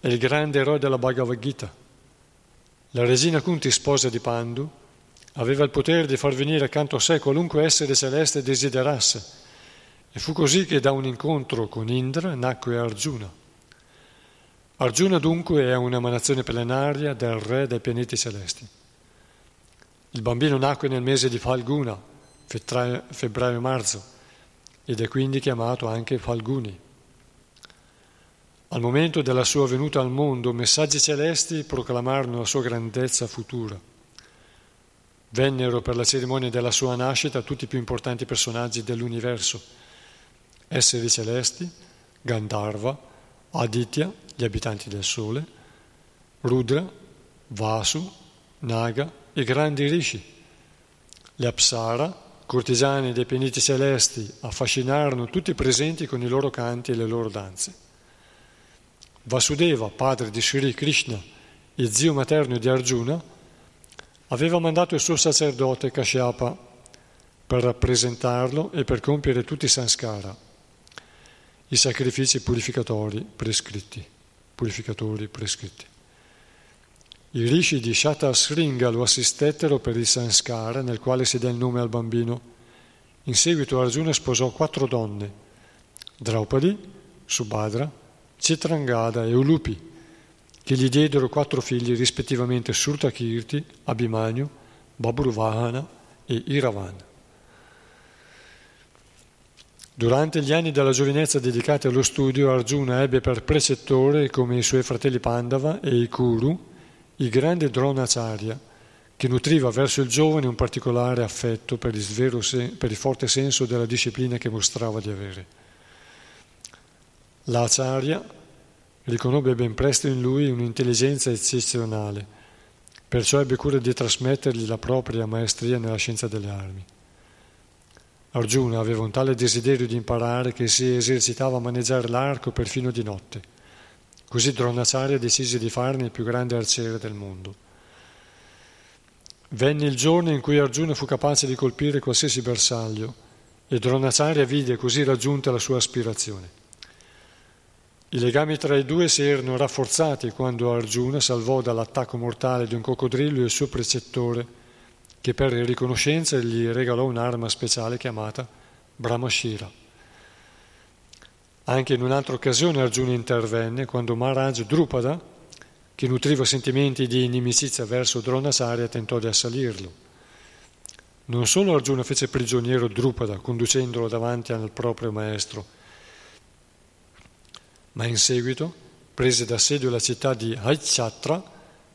e il grande eroe della Bhagavad Gita. La regina Kunti, sposa di Pandu, aveva il potere di far venire accanto a sé qualunque essere celeste desiderasse e fu così che da un incontro con Indra nacque Arjuna. Arjuna dunque è un'emanazione plenaria del re dei pianeti celesti. Il bambino nacque nel mese di Falguna, febbraio-marzo, ed è quindi chiamato anche Falguni. Al momento della sua venuta al mondo, messaggi celesti proclamarono la sua grandezza futura. Vennero per la cerimonia della sua nascita tutti i più importanti personaggi dell'universo, esseri celesti, Gandharva, Aditya, gli abitanti del Sole, Rudra, Vasu, Naga e grandi rishi. Le Apsara, cortigiani dei pianeti celesti, affascinarono tutti i presenti con i loro canti e le loro danze. Vasudeva, padre di Sri Krishna e zio materno di Arjuna, aveva mandato il suo sacerdote Kashyapa per rappresentarlo e per compiere tutti i sanskara, i sacrifici purificatori prescritti. Purificatori prescritti. I rishi di Shatasringa lo assistettero per il sanskara nel quale si dà il nome al bambino. In seguito Arjuna sposò quattro donne, Draupadi, Subhadra, Citrangada e Ulupi, che gli diedero quattro figli rispettivamente Surtakirti, Abhimanyu, Babruvahana e Iravan. Durante gli anni della giovinezza dedicati allo studio, Arjuna ebbe per precettore, come i suoi fratelli Pandava e i Kuru, il grande Dronacharya, che nutriva verso il giovane un particolare affetto per il, sen- per il forte senso della disciplina che mostrava di avere. L'Acharya riconobbe ben presto in lui un'intelligenza eccezionale, perciò ebbe cura di trasmettergli la propria maestria nella scienza delle armi. Arjuna aveva un tale desiderio di imparare che si esercitava a maneggiare l'arco perfino di notte. Così Dronacharya decise di farne il più grande arciere del mondo. Venne il giorno in cui Arjuna fu capace di colpire qualsiasi bersaglio e Dronacharya vide così raggiunta la sua aspirazione. I legami tra i due si erano rafforzati quando Arjuna salvò dall'attacco mortale di un coccodrillo il suo precettore, che per riconoscenza gli regalò un'arma speciale chiamata Brahmashira. Anche in un'altra occasione Arjuna intervenne quando Maharaj Drupada, che nutriva sentimenti di inimicizia verso Dronacharya, tentò di assalirlo. Non solo Arjuna fece prigioniero Drupada, conducendolo davanti al proprio maestro, ma in seguito prese d'assedio la città di Haichatra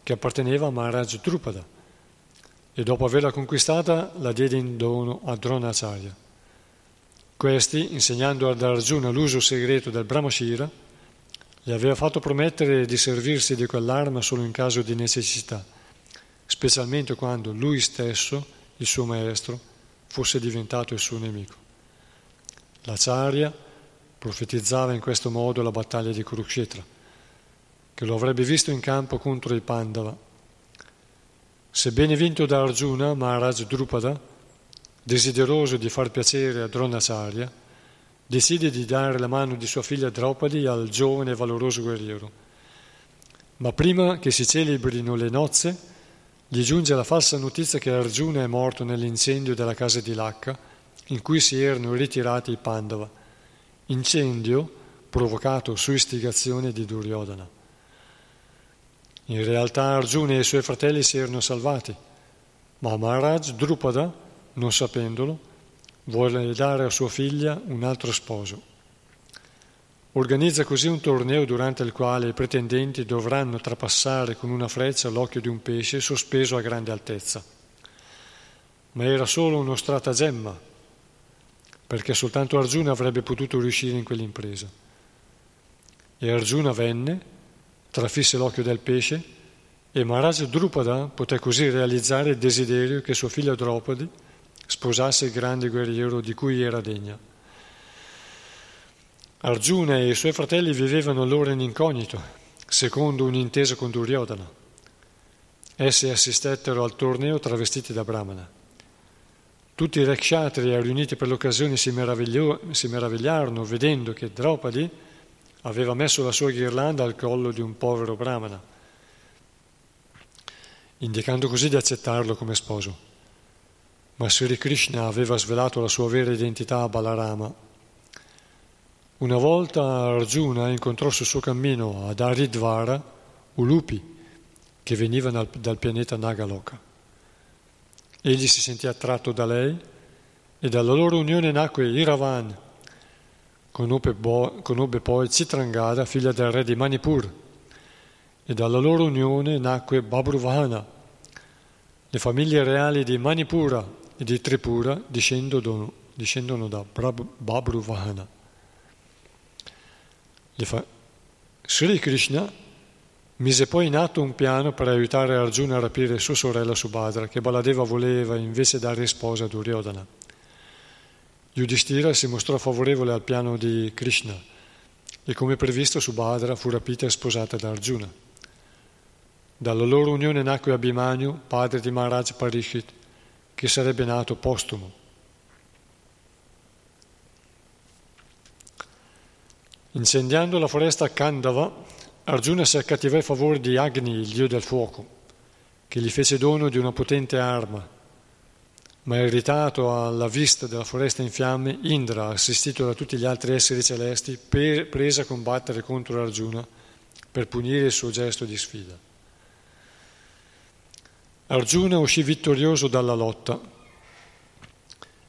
che apparteneva a Maharaj Drupada e dopo averla conquistata la diede in dono a Dronacharya. Questi, insegnando ad Arjuna l'uso segreto del Brahmashira, gli aveva fatto promettere di servirsi di quell'arma solo in caso di necessità, specialmente quando lui stesso, il suo maestro, fosse diventato il suo nemico. L'acharya Profetizzava in questo modo la battaglia di Kurukshetra, che lo avrebbe visto in campo contro i Pandava. Sebbene vinto da Arjuna, Maharaj Drupada, desideroso di far piacere a Dronacharya, decide di dare la mano di sua figlia Draupadi al giovane e valoroso guerriero. Ma prima che si celebrino le nozze, gli giunge la falsa notizia che Arjuna è morto nell'incendio della casa di Lacca, in cui si erano ritirati i Pandava incendio provocato su istigazione di Duryodhana. In realtà Arjuna e i suoi fratelli si erano salvati, ma Maharaj Drupada, non sapendolo, vuole dare a sua figlia un altro sposo. Organizza così un torneo durante il quale i pretendenti dovranno trapassare con una freccia l'occhio di un pesce sospeso a grande altezza. Ma era solo uno stratagemma, perché soltanto Arjuna avrebbe potuto riuscire in quell'impresa. E Arjuna venne, trafisse l'occhio del pesce e Maharaj Drupada poté così realizzare il desiderio che sua figlia Draupadi sposasse il grande guerriero di cui era degna. Arjuna e i suoi fratelli vivevano allora in incognito, secondo un'intesa con Duryodhana. Essi assistettero al torneo travestiti da Brahmana. Tutti i Rekshatri riuniti per l'occasione si, si meravigliarono vedendo che Draupadi aveva messo la sua ghirlanda al collo di un povero brahmana, indicando così di accettarlo come sposo. Ma Sri Krishna aveva svelato la sua vera identità a Balarama. Una volta Arjuna incontrò sul suo cammino ad Aridvara Ulupi, che venivano dal pianeta Nagaloka. Egli si sentì attratto da lei e dalla loro unione nacque Iravan, Conobbe, bo, conobbe poi Citrangada, figlia del re di Manipur, e dalla loro unione nacque Babruvahana. Le famiglie reali di Manipura e di Tripura discendono, discendono da Babruvahana. Fa... Sri Krishna mise poi in atto un piano per aiutare Arjuna a rapire sua sorella Subhadra, che Baladeva voleva invece dare sposa a Duryodhana. Yudhishthira si mostrò favorevole al piano di Krishna e come previsto Subhadra fu rapita e sposata da Arjuna. Dalla loro unione nacque Abhimanyu, padre di Maharaj Parishit, che sarebbe nato postumo. Incendiando la foresta Kandava, Arjuna si accattivò in favore di Agni, il dio del fuoco, che gli fece dono di una potente arma, ma irritato alla vista della foresta in fiamme, Indra, assistito da tutti gli altri esseri celesti, per, prese a combattere contro Arjuna per punire il suo gesto di sfida. Arjuna uscì vittorioso dalla lotta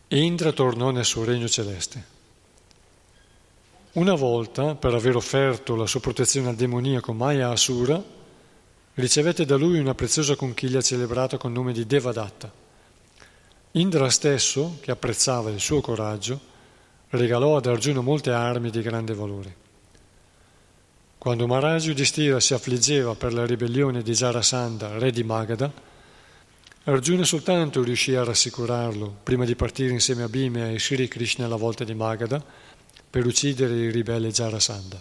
e Indra tornò nel suo regno celeste. Una volta, per aver offerto la sua protezione al demoniaco Maya Asura, ricevette da lui una preziosa conchiglia celebrata con nome di Devadatta. Indra stesso, che apprezzava il suo coraggio, regalò ad Arjuna molte armi di grande valore. Quando Maharaj Yudhishthira si affliggeva per la ribellione di Jarasandha, re di Magadha, Arjuna soltanto riuscì a rassicurarlo prima di partire insieme a Bhima e Sri Krishna alla volta di Magadha per uccidere il ribelle Jarasandha.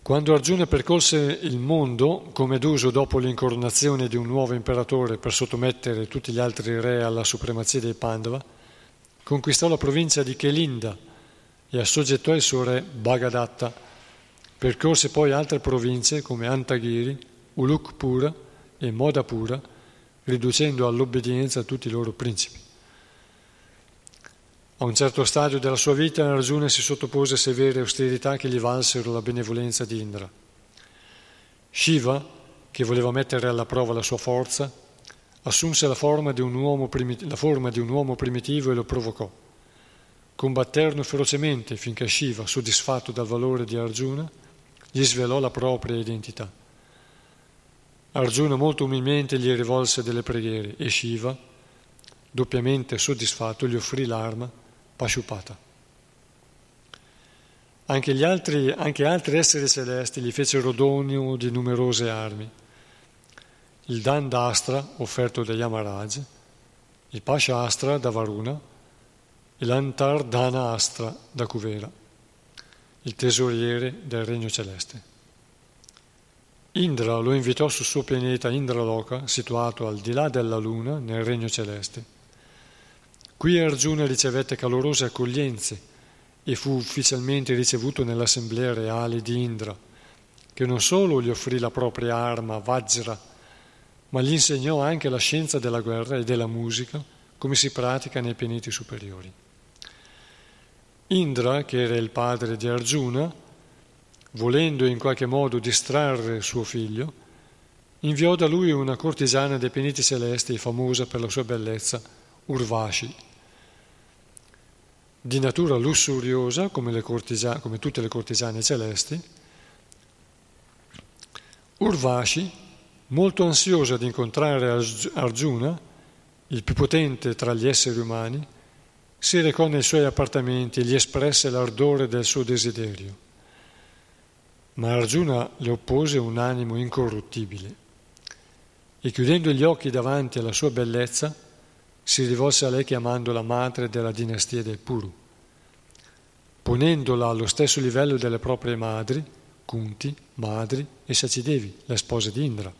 Quando Arjuna percorse il mondo, come d'uso dopo l'incoronazione di un nuovo imperatore per sottomettere tutti gli altri re alla supremazia dei Pandava, conquistò la provincia di Kelinda e assoggettò il suo re Bhagadatta. Percorse poi altre province come Antagiri, Ulukpura e Modapura, riducendo all'obbedienza tutti i loro principi. A un certo stadio della sua vita Arjuna si sottopose a severe austerità che gli valsero la benevolenza di Indra. Shiva, che voleva mettere alla prova la sua forza, assunse la forma di un uomo, primit- di un uomo primitivo e lo provocò. Combatterono ferocemente finché Shiva, soddisfatto dal valore di Arjuna, gli svelò la propria identità. Arjuna molto umilmente gli rivolse delle preghiere e Shiva, doppiamente soddisfatto, gli offrì l'arma Pashupata. Anche, altri, anche altri esseri celesti gli fecero dono di numerose armi. Il Dandastra, offerto da Yamaraj, il Pashastra da Varuna e l'Antardana Astra da Kuvera, il tesoriere del regno celeste. Indra lo invitò sul suo pianeta Indraloka, situato al di là della Luna, nel regno celeste. Qui Arjuna ricevette calorose accoglienze e fu ufficialmente ricevuto nell'assemblea reale di Indra, che non solo gli offrì la propria arma, Vajra, ma gli insegnò anche la scienza della guerra e della musica, come si pratica nei pianeti superiori. Indra, che era il padre di Arjuna, volendo in qualche modo distrarre suo figlio, inviò da lui una cortigiana dei pianeti celesti famosa per la sua bellezza, Urvashi. Di natura lussuriosa, come, cortisa- come tutte le cortigiane celesti, Urvashi, molto ansiosa di incontrare Arjuna, il più potente tra gli esseri umani, si recò nei suoi appartamenti e gli espresse l'ardore del suo desiderio. Ma Arjuna le oppose un animo incorruttibile e chiudendo gli occhi davanti alla sua bellezza si rivolse a lei chiamandola madre della dinastia dei Puru, ponendola allo stesso livello delle proprie madri, Kunti, Madri e Sacidevi, le spose di Indra.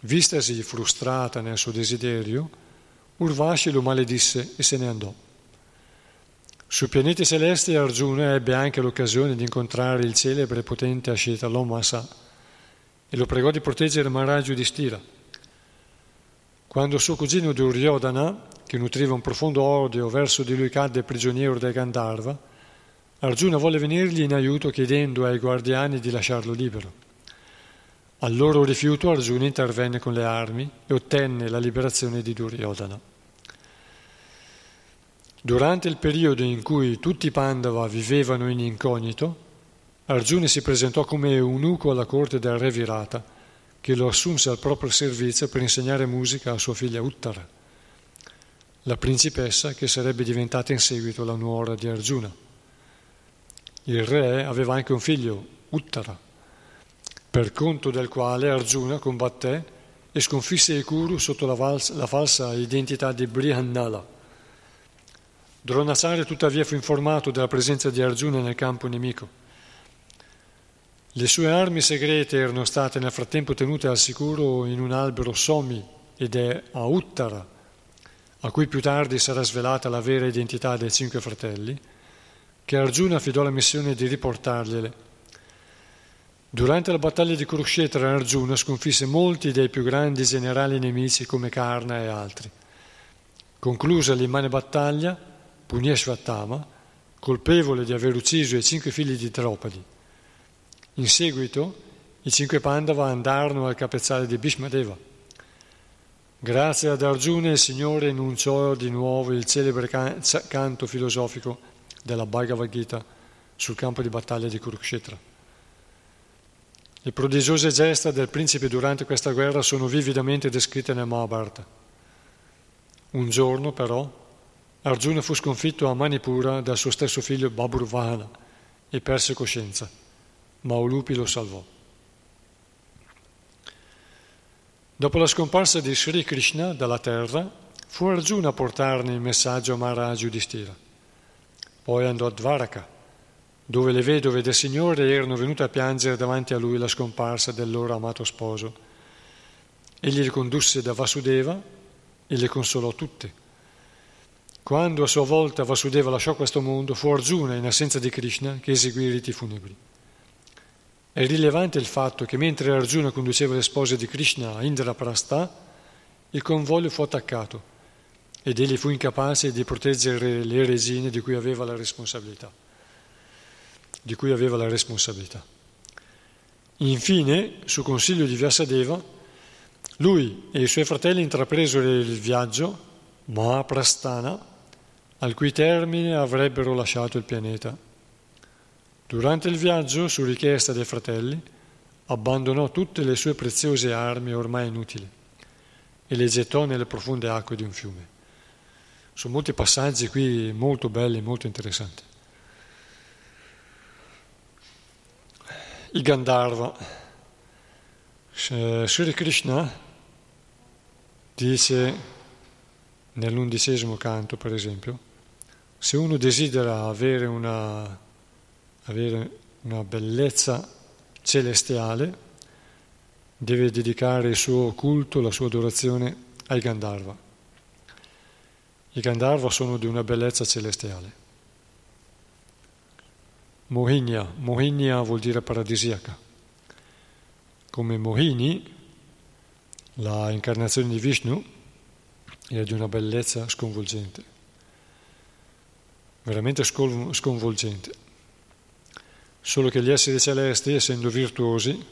Vistasi frustrata nel suo desiderio, Urvashi lo maledisse e se ne andò. Sui pianeti celesti Arjuna ebbe anche l'occasione di incontrare il celebre e potente Ashita Lomasa e lo pregò di proteggere Maharaj Yudhishthira. Quando suo cugino Duryodhana, che nutriva un profondo odio verso di lui, cadde prigioniero del Gandharva, Arjuna volle venirgli in aiuto chiedendo ai guardiani di lasciarlo libero. Al loro rifiuto Arjuna intervenne con le armi e ottenne la liberazione di Duryodhana. Durante il periodo in cui tutti i Pandava vivevano in incognito, Arjuna si presentò come eunuco alla corte del re Virata, che lo assunse al proprio servizio per insegnare musica a sua figlia Uttara, la principessa che sarebbe diventata in seguito la nuora di Arjuna. Il re aveva anche un figlio, Uttara, per conto del quale Arjuna combatté e sconfisse i Kuru sotto la, vals- la falsa identità di Brihannala. Dronacharya tuttavia fu informato della presenza di Arjuna nel campo nemico. Le sue armi segrete erano state nel frattempo tenute al sicuro in un albero Somi ed è a Uttara, a cui più tardi sarà svelata la vera identità dei cinque fratelli, che Arjuna affidò la missione di riportargliele. Durante la battaglia di Kurukshetra Arjuna sconfisse molti dei più grandi generali nemici come Karna e altri. Conclusa l'immane battaglia, punì Ashvatthama, colpevole di aver ucciso i cinque figli di Draupadi. In seguito i cinque Pandava andarono al capezzale di Bhishmadeva. Grazie ad Arjuna il Signore enunciò di nuovo il celebre canto filosofico della Bhagavad Gita sul campo di battaglia di Kurukshetra. Le prodigiose gesta del principe durante questa guerra sono vividamente descritte nel Mahabharata. Un giorno, però, Arjuna fu sconfitto a Manipura dal suo stesso figlio Baburvahana e perse coscienza, ma Ulupi lo salvò. Dopo la scomparsa di Sri Krishna dalla terra, fu Arjuna a portarne il messaggio a Maharaj Yudhishthira. Poi andò a Dvaraka, dove le vedove del Signore erano venute a piangere davanti a lui la scomparsa del loro amato sposo. Egli le condusse da Vasudeva e le consolò tutte. Quando a sua volta Vasudeva lasciò questo mondo, fu Arjuna, in assenza di Krishna, che eseguì i riti funebri. È rilevante il fatto che mentre Arjuna conduceva le spose di Krishna a Indraprastha, il convoglio fu attaccato ed egli fu incapace di proteggere le resine di cui aveva la responsabilità. Aveva la responsabilità. Infine, su consiglio di Vyasadeva, lui e i suoi fratelli intrapresero il viaggio Mahaprasthana, al cui termine avrebbero lasciato il pianeta. Durante il viaggio, su richiesta dei fratelli, abbandonò tutte le sue preziose armi ormai inutili e le gettò nelle profonde acque di un fiume. Sono molti passaggi qui molto belli, molto interessanti. Il Gandharva. Sri Krishna dice nell'undicesimo canto, per esempio, se uno desidera avere una, avere una bellezza celestiale, deve dedicare il suo culto, la sua adorazione ai Gandharva. I Gandharva sono di una bellezza celestiale. Mohinia, Mohinia vuol dire paradisiaca. Come Mohini, la incarnazione di Vishnu, è di una bellezza sconvolgente. veramente sconvolgente. Solo che gli esseri celesti, essendo virtuosi,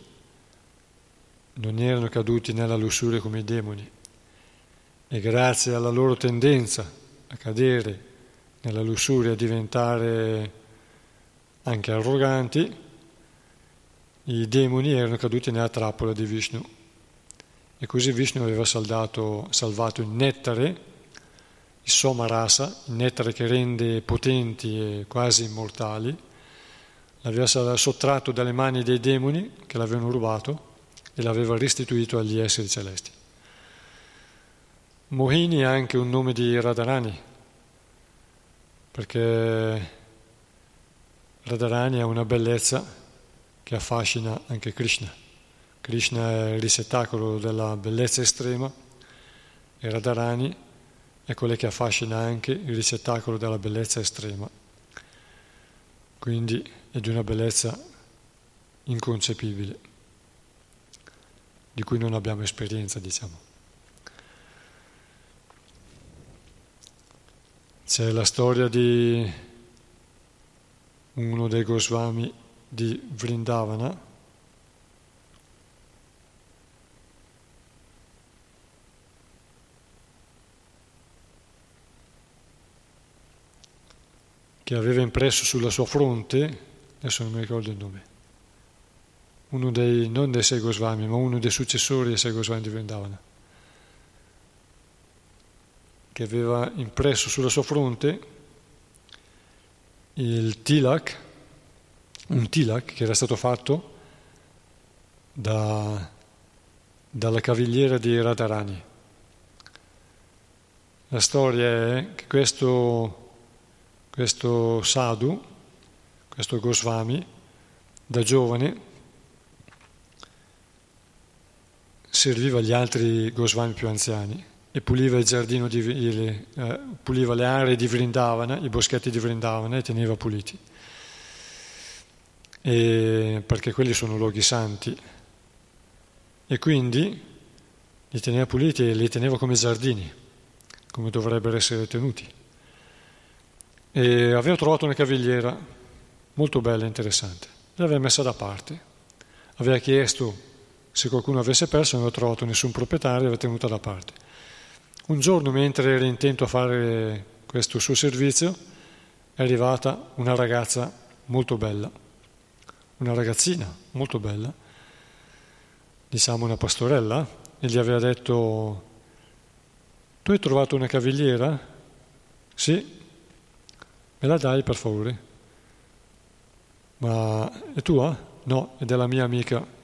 non erano caduti nella lussuria come i demoni e grazie alla loro tendenza a cadere nella lussuria, a diventare anche arroganti, i demoni erano caduti nella trappola di Vishnu. E così Vishnu aveva saldato, salvato il nettare, il somarasa, il nettare che rende potenti e quasi immortali, l'aveva sottratto dalle mani dei demoni che l'avevano rubato e l'aveva restituito agli esseri celesti. Mohini è anche un nome di Radharani, perché Radharani ha una bellezza che affascina anche Krishna. Krishna è il ricettacolo della bellezza estrema e Radharani è quella che affascina anche il ricettacolo della bellezza estrema. Quindi è di una bellezza inconcepibile di cui non abbiamo esperienza, diciamo. C'è la storia di uno dei Goswami di Vrindavana, che aveva impresso sulla sua fronte, adesso non mi ricordo il nome, uno dei, non dei sei Goswami, ma uno dei successori dei sei Goswami di Vrindavana, che aveva impresso sulla sua fronte il tilak, un tilak che era stato fatto da, dalla cavigliera di Radharani. La storia è che questo, questo sadhu, questo Goswami, da giovane serviva gli altri Goswami più anziani e puliva il giardino, di, eh, puliva le aree di Vrindavana, i boschetti di Vrindavana e teneva puliti. E, perché quelli sono luoghi santi. E quindi li teneva puliti e li teneva come giardini, come dovrebbero essere tenuti. E aveva trovato una cavigliera molto bella e interessante, l'aveva messa da parte, aveva chiesto se qualcuno avesse perso non aveva trovato nessun proprietario, aveva tenuta da parte. Un giorno, mentre era intento a fare questo suo servizio, è arrivata una ragazza molto bella, una ragazzina molto bella, diciamo una pastorella, e gli aveva detto, tu hai trovato una cavigliera? Sì, me la dai per favore. Ma è tua? No, è della mia amica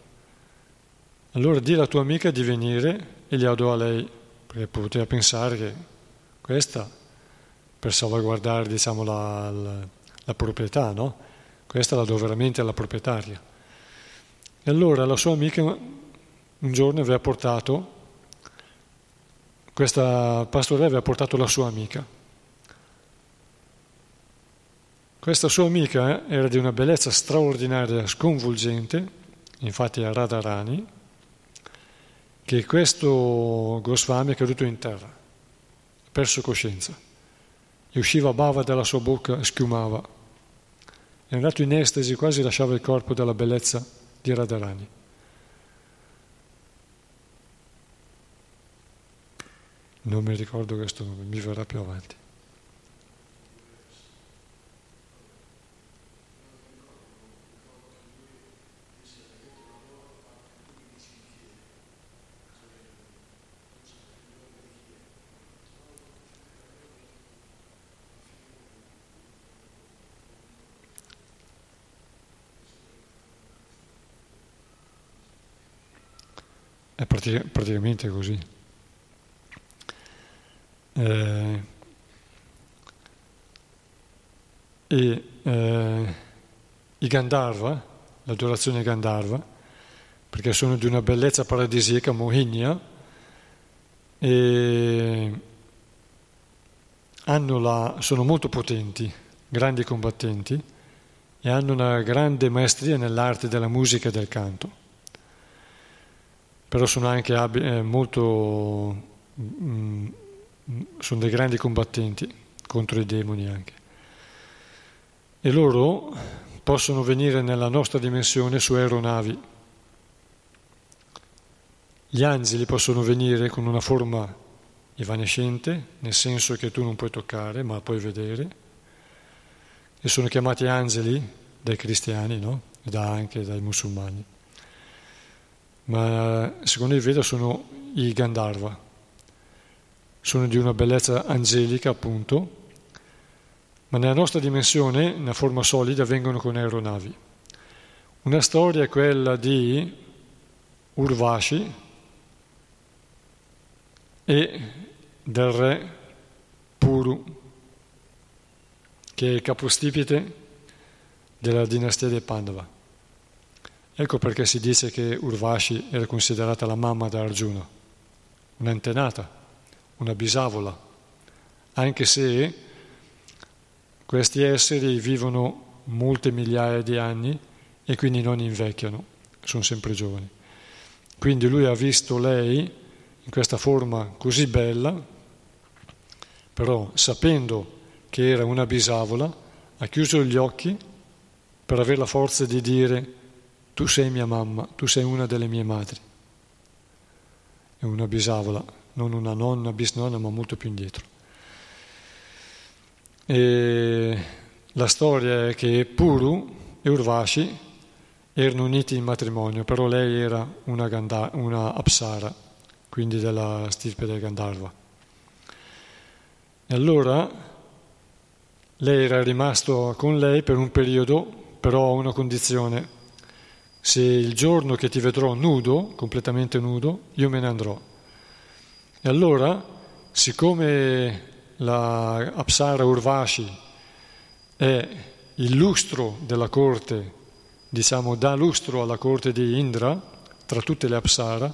allora di alla tua amica di venire e gliela do a lei, perché poteva pensare che questa, per salvaguardare diciamo, la, la, la proprietà, no? questa la do veramente alla proprietaria. E allora la sua amica un giorno aveva portato, questa pastorella aveva portato la sua amica. Questa sua amica era di una bellezza straordinaria, sconvolgente, infatti era Radharani, che questo Goswami è caduto in terra, ha perso coscienza, e usciva bava dalla sua bocca, schiumava. È andato in estasi, quasi lasciava il corpo della bellezza di Radharani. Non mi ricordo questo nome, mi verrà più avanti. È praticamente così. Eh, e eh, i Gandharva, l'adorazione Gandharva, perché sono di una bellezza paradisiaca, Mohinia, e la, sono molto potenti, grandi combattenti, e hanno una grande maestria nell'arte della musica e del canto però sono anche eh, molto, mm, sono dei grandi combattenti contro i demoni anche. e loro possono venire nella nostra dimensione su aeronavi. Gli angeli possono venire con una forma evanescente, nel senso che tu non puoi toccare, ma puoi vedere, e sono chiamati angeli dai cristiani, no? E da anche dai musulmani. Ma secondo i Veda sono i Gandharva, sono di una bellezza angelica appunto, ma nella nostra dimensione, nella forma solida, vengono con aeronavi. Una storia è quella di Urvashi e del re Puru, che è il capostipite della dinastia dei Pandava. Ecco perché si dice che Urvashi era considerata la mamma da Arjuna, un'antenata, una bisavola, anche se questi esseri vivono molte migliaia di anni e quindi non invecchiano, sono sempre giovani. Quindi lui ha visto lei in questa forma così bella, però sapendo che era una bisavola, ha chiuso gli occhi per avere la forza di dire tu sei mia mamma, tu sei una delle mie madri. È una bisavola, non una nonna, bisnonna, ma molto più indietro. E la storia è che Puru e Urvashi erano uniti in matrimonio, però lei era una, Gandha, una Apsara, quindi della stirpe del Gandharva. E allora lei era rimasto con lei per un periodo, però a una condizione. Se il giorno che ti vedrò nudo, completamente nudo, io me ne andrò. E allora, siccome la Apsara Urvashi è il lustro della corte, diciamo dà lustro alla corte di Indra, tra tutte le Apsara,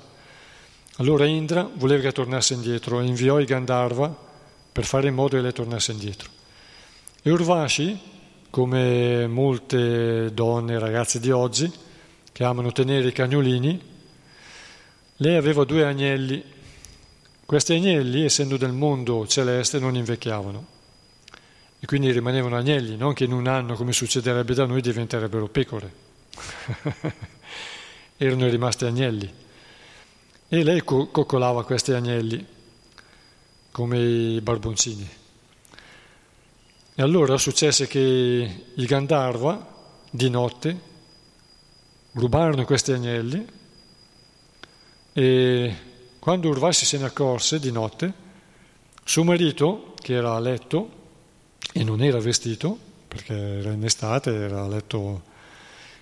allora Indra voleva che tornasse indietro e inviò i Gandharva per fare in modo che lei tornasse indietro. E Urvashi, come molte donne e ragazze di oggi, che amano tenere i cagnolini, lei aveva due agnelli questi agnelli, essendo del mondo celeste, non invecchiavano e quindi rimanevano agnelli, non che in un anno, come succederebbe da noi, diventerebbero pecore. Erano rimasti agnelli. E lei co- coccolava questi agnelli come i barboncini. E allora successe che i Gandharva di notte rubarono questi agnelli e quando Urvasi se ne accorse di notte, suo marito, che era a letto e non era vestito, perché era in estate, era a letto,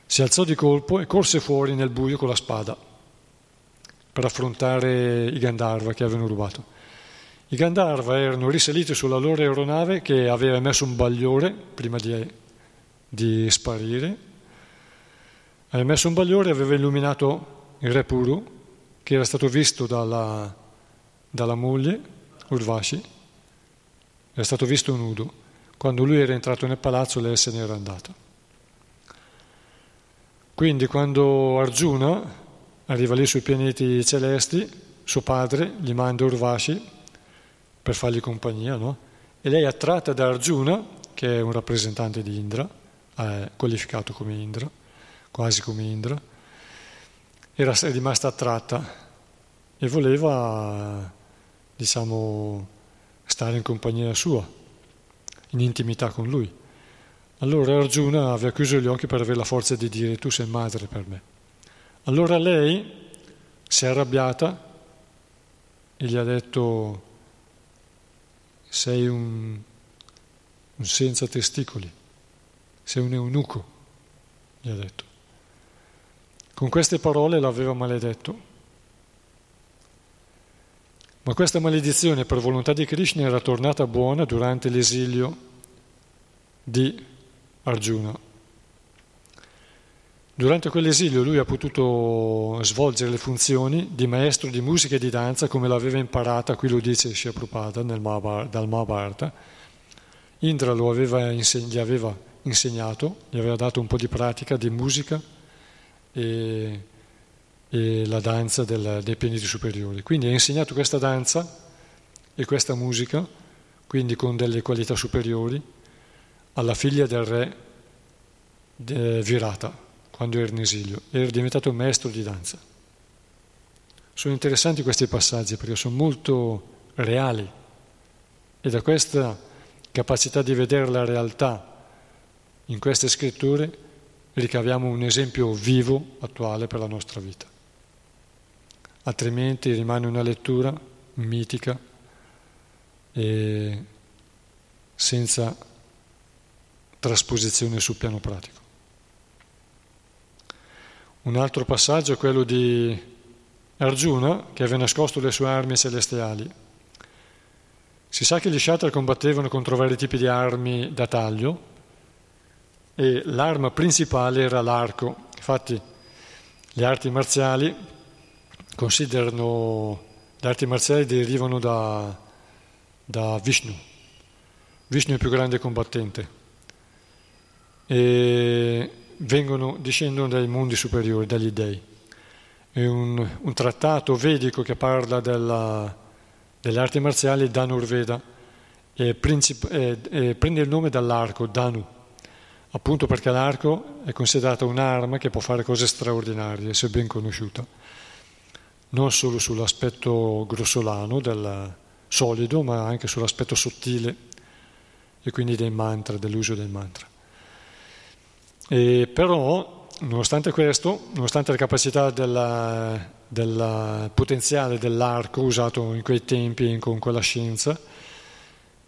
si alzò di colpo e corse fuori nel buio con la spada per affrontare i Gandharva che avevano rubato. I Gandharva erano risaliti sulla loro aeronave che aveva messo un bagliore prima di, di sparire, aveva messo un bagliore e aveva illuminato il re Puru che era stato visto dalla, dalla moglie, Urvashi, era stato visto nudo. Quando lui era entrato nel palazzo lei se n'era andata. Quindi quando Arjuna arriva lì sui pianeti celesti, suo padre gli manda Urvashi per fargli compagnia, no? E lei attratta da Arjuna, che è un rappresentante di Indra, è qualificato come Indra, quasi come Indra, era rimasta attratta e voleva, diciamo, stare in compagnia sua, in intimità con lui. Allora Arjuna aveva chiuso gli occhi per avere la forza di dire tu sei madre per me. Allora lei si è arrabbiata e gli ha detto sei un, un senza testicoli, sei un eunuco, gli ha detto. Con queste parole l'aveva maledetto. Ma questa maledizione per volontà di Krishna era tornata buona durante l'esilio di Arjuna. Durante quell'esilio lui ha potuto svolgere le funzioni di maestro di musica e di danza come l'aveva imparata, qui lo dice Shia Prabhupada dal Mahabharata. Indra aveva gli aveva insegnato, gli aveva dato un po' di pratica di musica e, e la danza del, dei pianeti superiori. Quindi ha insegnato questa danza e questa musica, quindi con delle qualità superiori, alla figlia del re virata quando era in esilio, era diventato maestro di danza. Sono interessanti questi passaggi perché sono molto reali e da questa capacità di vedere la realtà in queste scritture ricaviamo un esempio vivo, attuale per la nostra vita. Altrimenti rimane una lettura mitica e senza trasposizione sul piano pratico. Un altro passaggio è quello di Arjuna che aveva nascosto le sue armi celestiali. Si sa che gli Shatra combattevano contro vari tipi di armi da taglio e l'arma principale era l'arco. Infatti le arti marziali considerano, le arti marziali derivano da, da Vishnu. Vishnu è il più grande combattente e vengono, discendono dai mondi superiori, dagli dei. È un, un trattato vedico che parla della, delle arti marziali, Dhanurveda, e, princip- e, e prende il nome dall'arco, Danu appunto perché l'arco è considerato un'arma che può fare cose straordinarie, se ben conosciuta, non solo sull'aspetto grossolano del solido, ma anche sull'aspetto sottile e quindi dei mantra, dell'uso del mantra. E però, nonostante questo, nonostante la capacità del, potenziale dell'arco usato in quei tempi con quella scienza,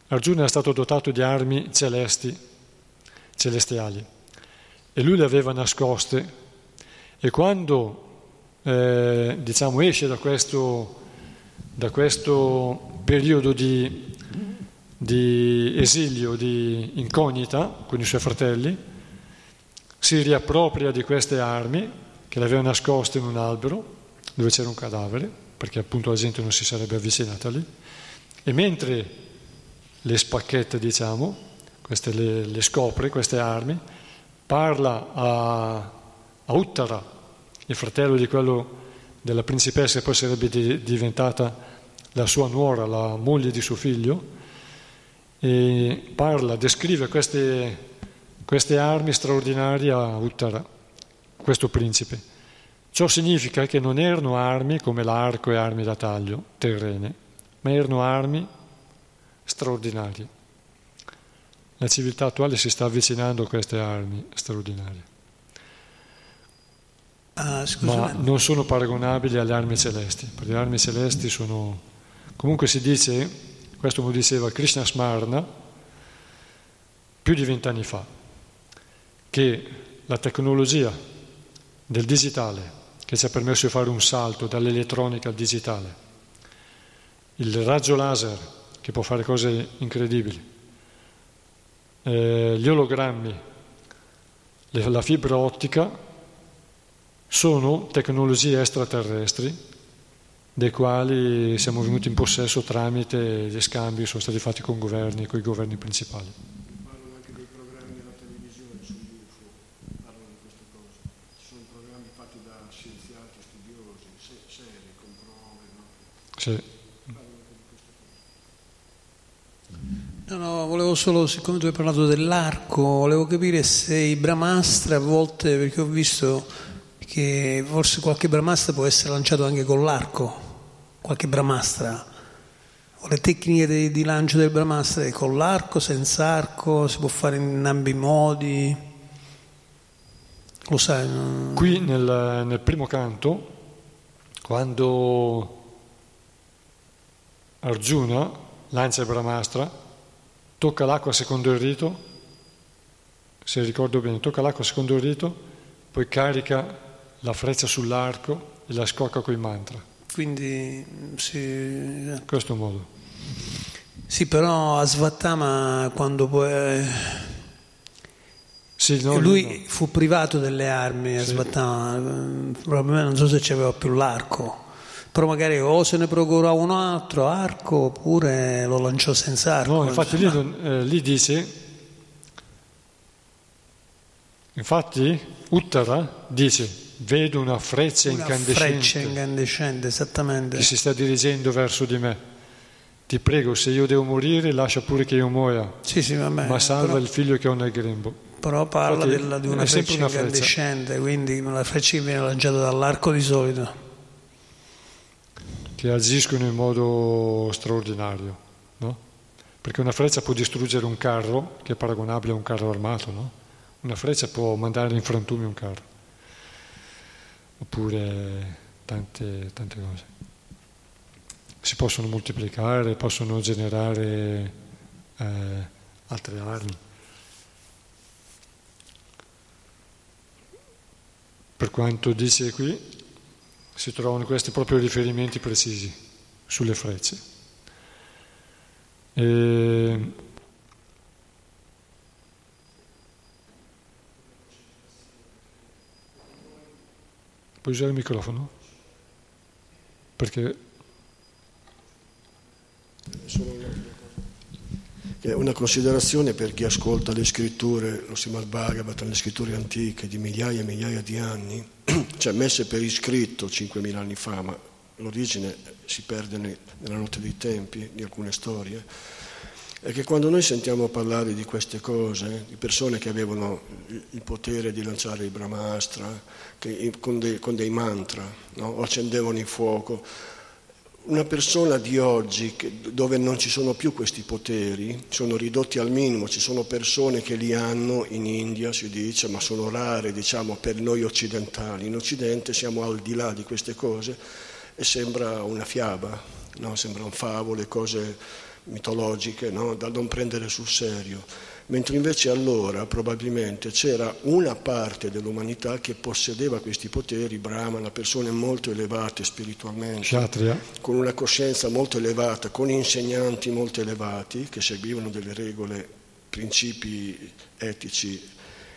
Arjuna è stato dotato di armi celesti celestiali. E lui le aveva nascoste. E quando eh, diciamo esce da questo, da questo periodo di, di esilio, di incognita con i suoi fratelli, si riappropria di queste armi che le aveva nascoste in un albero dove c'era un cadavere, perché appunto la gente non si sarebbe avvicinata lì, e mentre le spacchette, diciamo, queste le, le scopre, queste armi, parla a, a, Uttara, il fratello di quello della principessa che poi sarebbe di, diventata la sua nuora, la moglie di suo figlio, e parla, descrive queste, queste armi straordinarie a Uttara, questo principe. Ciò significa che non erano armi come l'arco e armi da taglio terrene, ma erano armi straordinarie. La civiltà attuale si sta avvicinando a queste armi straordinarie. Uh, ma non sono paragonabili alle armi celesti, perché le armi celesti sono... Comunque si dice, questo lo diceva Krishna Smarna più di vent'anni fa, che la tecnologia del digitale, che ci ha permesso di fare un salto dall'elettronica al digitale, il raggio laser, che può fare cose incredibili, eh, gli ologrammi, la fibra ottica sono tecnologie extraterrestri dei quali siamo venuti in possesso tramite gli scambi che sono stati fatti con governi con i governi principali. Parlano anche dei programmi della televisione sugli UFO, parlano di queste cose. Ci sono programmi fatti da scienziati, studiosi, seri, con prove. No? Sì. No, no, volevo solo, siccome tu hai parlato dell'arco, volevo capire se i Brahmastra a volte, perché ho visto che forse qualche Brahmastra può essere lanciato anche con l'arco, qualche Brahmastra. O le tecniche di, di lancio del Brahmastra è con l'arco, senza arco, si può fare in ambi modi. Lo sai? No? Qui nel, nel primo canto, quando Arjuna lancia il Brahmastra, tocca l'acqua secondo il rito, se ricordo bene, tocca l'acqua secondo il rito, poi carica la freccia sull'arco e la scocca con i mantra. Quindi sì. In questo modo. Sì, però a Svattama quando poi... Eh, sì, no, lui no. fu privato delle armi a sì. Svattama, probabilmente non so se c'aveva più l'arco però magari o se ne procurò un altro arco oppure lo lanciò senza arco. No, infatti lì, eh, lì dice, infatti Uttara dice, vedo una freccia una incandescente. freccia incandescente, esattamente. Che si sta dirigendo verso di me. Ti prego, se io devo morire, lascia pure che io muoia. Sì, sì, vabbè, ma salva però... il figlio che ho nel grembo. però parla Infatti, della, di una freccia una freccia. incandescente, quindi la freccia che viene lanciata dall'arco di solito. Che agiscono in modo straordinario, no? Perché una freccia può distruggere un carro, che è paragonabile a un carro armato, no? Una freccia può mandare in frantumi un carro, oppure tante, tante cose. Si possono moltiplicare, possono generare eh, altre armi. Per quanto dice qui, si trovano questi proprio riferimenti precisi sulle frecce. E... Puoi usare il microfono? Perché Solo una, considerazione per chi ascolta le scritture, lo Srimad Bhagavatam, le scritture antiche di migliaia e migliaia di anni, cioè messe per iscritto 5.000 anni fa, ma l'origine si perde ne- nella notte dei tempi di alcune storie, è che quando noi sentiamo parlare di queste cose, di persone che avevano il- potere di lanciare il Brahmastra, con, dei, con dei mantra, no? o accendevano il fuoco, una persona di oggi dove non ci sono più questi poteri, sono ridotti al minimo, ci sono persone che li hanno in India, si dice, ma sono rare diciamo, per noi occidentali. In Occidente siamo al di là di queste cose e sembra una fiaba, no? sembrano favole, cose mitologiche no? da non prendere sul serio. Mentre invece allora probabilmente c'era una parte dell'umanità che possedeva questi poteri, Brahmana, persone molto elevate spiritualmente Kshatriya, con una coscienza molto elevata, con insegnanti molto elevati che seguivano delle regole, principi etici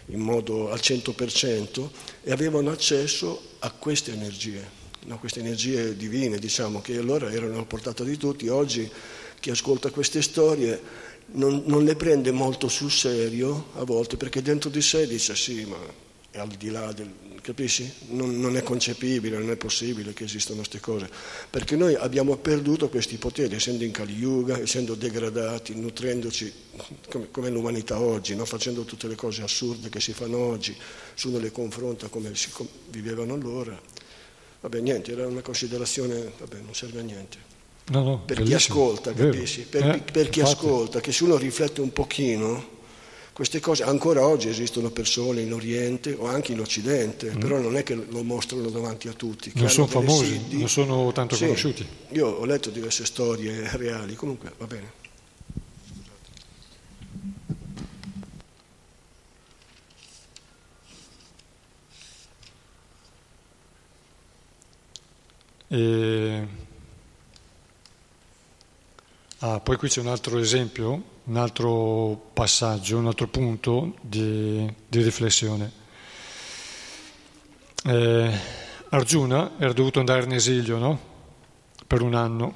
in modo al 100% e avevano accesso a queste energie, no? queste energie divine, diciamo, che allora erano a portata di tutti. Oggi chi ascolta queste storie non, non le prende molto sul serio a volte perché dentro di sé dice sì, ma è al di là del... capisci? Non, non è concepibile, non è possibile che esistano queste cose, perché noi abbiamo perduto questi poteri, essendo in Kali Yuga, essendo degradati, nutrendoci come, come l'umanità oggi, no? facendo tutte le cose assurde che si fanno oggi, se uno le confronta come si vivevano allora. Vabbè, niente, era una considerazione, vabbè, non serve a niente no, no, per chi ascolta, capisci? Per, Eh, per chi infatti. ascolta, che se uno riflette un pochino, queste cose, ancora oggi esistono persone in Oriente o anche in Occidente, però non è che lo mostrano davanti a tutti. Mm. Non sono famosi, siddhi. non sono tanto Sì, conosciuti. Io ho letto diverse storie reali, comunque va bene. E... Ah, poi qui c'è un altro esempio, un altro passaggio, un altro punto di, di riflessione. Eh, Arjuna era dovuto andare in esilio, no? Per un anno.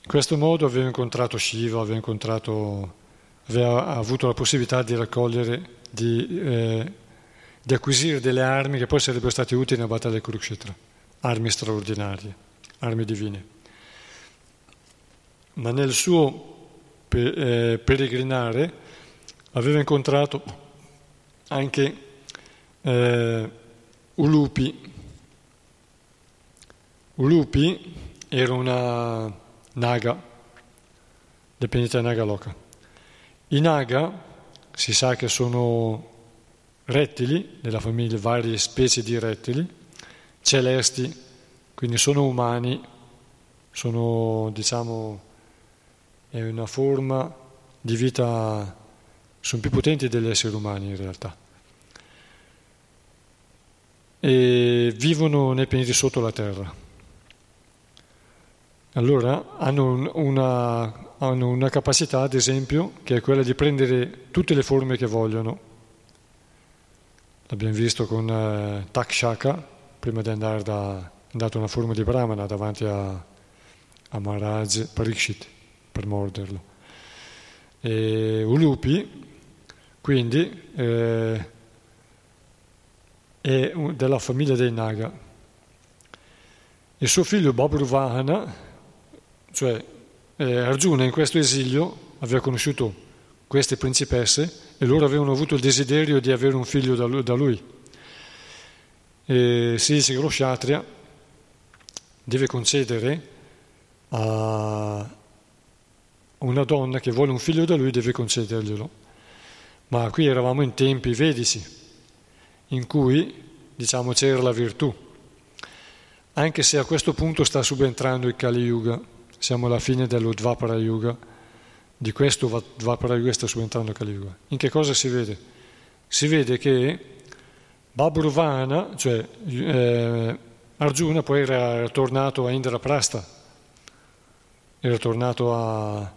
In questo modo aveva incontrato Shiva, aveva, incontrato, aveva avuto la possibilità di raccogliere, di, eh, di acquisire delle armi che poi sarebbero state utili nella battaglia di Kurukshetra, armi straordinarie, armi divine ma nel suo eh, peregrinare aveva incontrato anche eh, Ulupi. Ulupi era una naga, dipendente da Nagaloka. I naga si sa che sono rettili, della famiglia varie specie di rettili, celesti, quindi sono umani, sono diciamo è una forma di vita, sono più potenti degli esseri umani in realtà. E vivono nei pianeti sotto la Terra. Allora hanno un- una, hanno una capacità, ad esempio, che è quella di prendere tutte le forme che vogliono. L'abbiamo visto con eh, Takshaka, prima di andare da, è andato una forma di Brahmana davanti a, a Maharaj Parikshit per morderlo. E Ulupi, quindi, eh, è della famiglia dei Naga. Il suo figlio Babruvahana, cioè eh, Arjuna in questo esilio, aveva conosciuto queste principesse e loro avevano avuto il desiderio di avere un figlio da lui. E si dice che lo Kshatriya deve concedere a una donna che vuole un figlio da lui, deve concederglielo. Ma qui eravamo in tempi vedici, in cui diciamo c'era la virtù, anche se a questo punto sta subentrando il Kali Yuga, siamo alla fine dello Dvapara Yuga, di questo Dvapara Yuga sta subentrando il Kali Yuga. In che cosa si vede? Si vede che Babruvana, cioè eh, Arjuna poi era tornato a Indraprasta, era tornato a...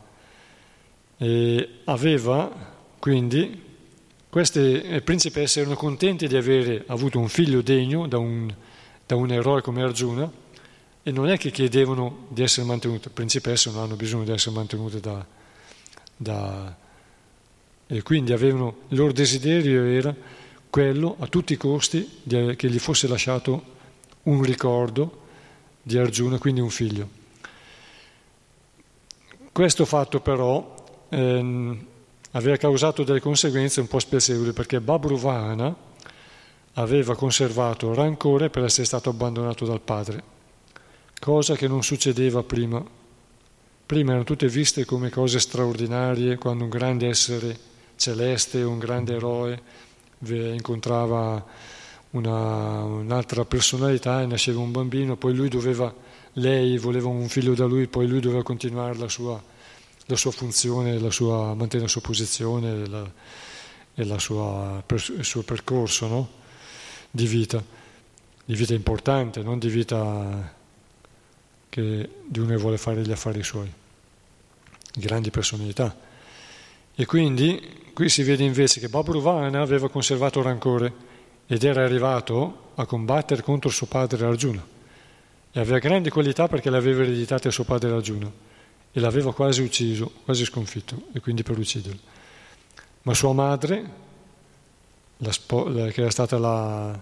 e aveva quindi queste principesse erano contenti di avere avuto un figlio degno da un, da un eroe come Arjuna e non è che chiedevano di essere mantenute, principesse non hanno bisogno di essere mantenute da, da e quindi avevano, il loro desiderio era quello a tutti i costi di, che gli fosse lasciato un ricordo di Arjuna, quindi un figlio. Questo fatto però ehm, aveva causato delle conseguenze un po' spiacevoli perché Babruvana aveva conservato rancore per essere stato abbandonato dal padre, cosa che non succedeva prima. Prima erano tutte viste come cose straordinarie quando un grande essere celeste, un grande eroe incontrava una, un'altra personalità e nasceva un bambino, poi lui doveva, lei voleva un figlio da lui, poi lui doveva continuare la sua la sua funzione, la sua, mantenere la sua posizione la, e la sua, il suo percorso no? di vita, di vita importante, non di vita che di uno vuole fare gli affari suoi, grandi personalità. E quindi qui si vede invece che Babruvana aveva conservato rancore ed era arrivato a combattere contro suo padre Arjuna e aveva grandi qualità perché le aveva ereditate suo padre Arjuna e l'aveva quasi ucciso, quasi sconfitto, e quindi per ucciderlo. Ma sua madre, la spo- la, che era stata la,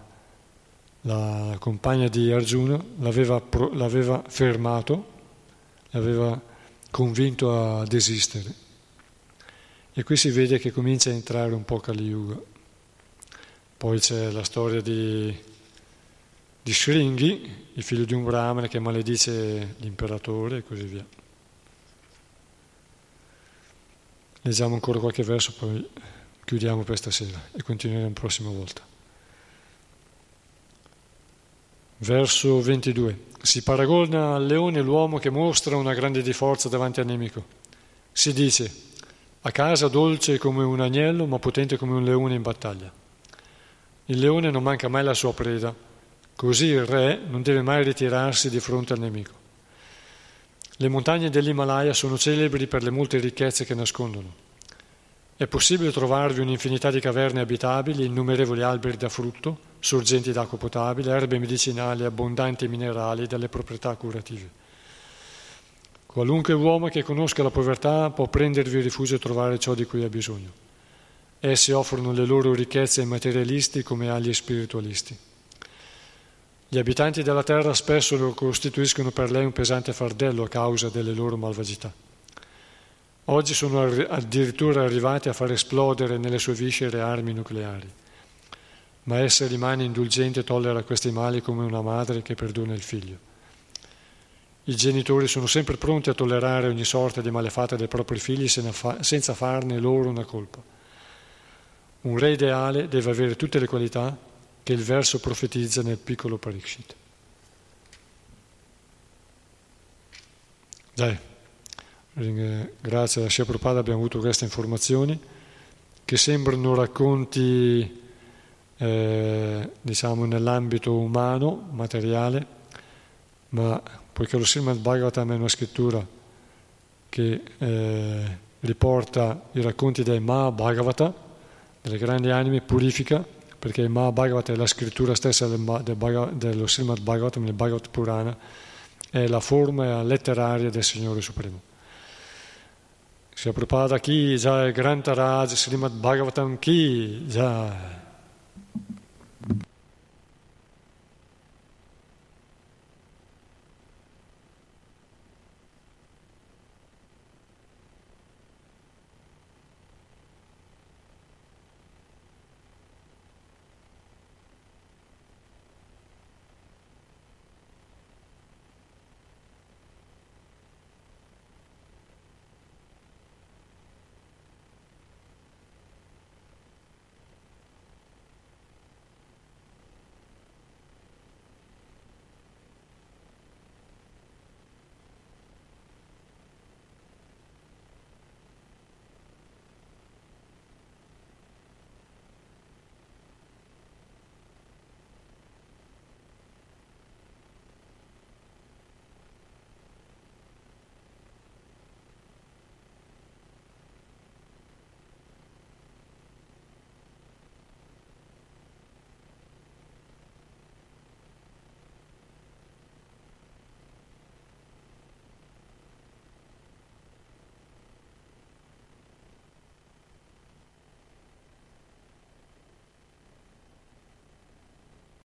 la compagna di Arjuna, l'aveva, pro- l'aveva fermato, l'aveva convinto a desistere. E qui si vede che comincia a entrare un po' Kali Yuga. Poi c'è la storia di, di Shringi, il figlio di un brahmane che maledice l'imperatore e così via. Leggiamo ancora qualche verso, poi chiudiamo per stasera e continueremo la prossima volta. Verso 22. Si paragona al leone l'uomo che mostra una grande di forza davanti al nemico. Si dice, a casa dolce come un agnello, ma potente come un leone in battaglia. Il leone non manca mai la sua preda, così il re non deve mai ritirarsi di fronte al nemico. Le montagne dell'Himalaya sono celebri per le molte ricchezze che nascondono. È possibile trovarvi un'infinità di caverne abitabili, innumerevoli alberi da frutto, sorgenti d'acqua potabile, erbe medicinali, abbondanti minerali dalle proprietà curative. Qualunque uomo che conosca la povertà può prendervi rifugio e trovare ciò di cui ha bisogno. Essi offrono le loro ricchezze ai materialisti come agli spiritualisti. Gli abitanti della terra spesso costituiscono per lei un pesante fardello a causa delle loro malvagità. Oggi sono addirittura arrivati a far esplodere nelle sue viscere armi nucleari. Ma essa rimane indulgente e tollera questi mali come una madre che perdona il figlio. I genitori sono sempre pronti a tollerare ogni sorta di malefatta dei propri figli senza farne loro una colpa. Un re ideale deve avere tutte le qualità che il verso profetizza nel piccolo Parikshit. Dai, grazie a Shia Prabhupada abbiamo avuto queste informazioni che sembrano racconti eh, diciamo nell'ambito umano, materiale, ma poiché lo Srimad Bhagavatam è una scrittura che eh, riporta i racconti dei Mahabhagavata, delle grandi anime, purifica perché il Mahabharata è la scrittura stessa del, del, dello Srimad Bhagavatam, il Bhagavat Purana, è la forma letteraria del Signore Supremo. Si è Prabhupada chi, Jai Grantaraj, Srimad Bhagavatam chi, Jai.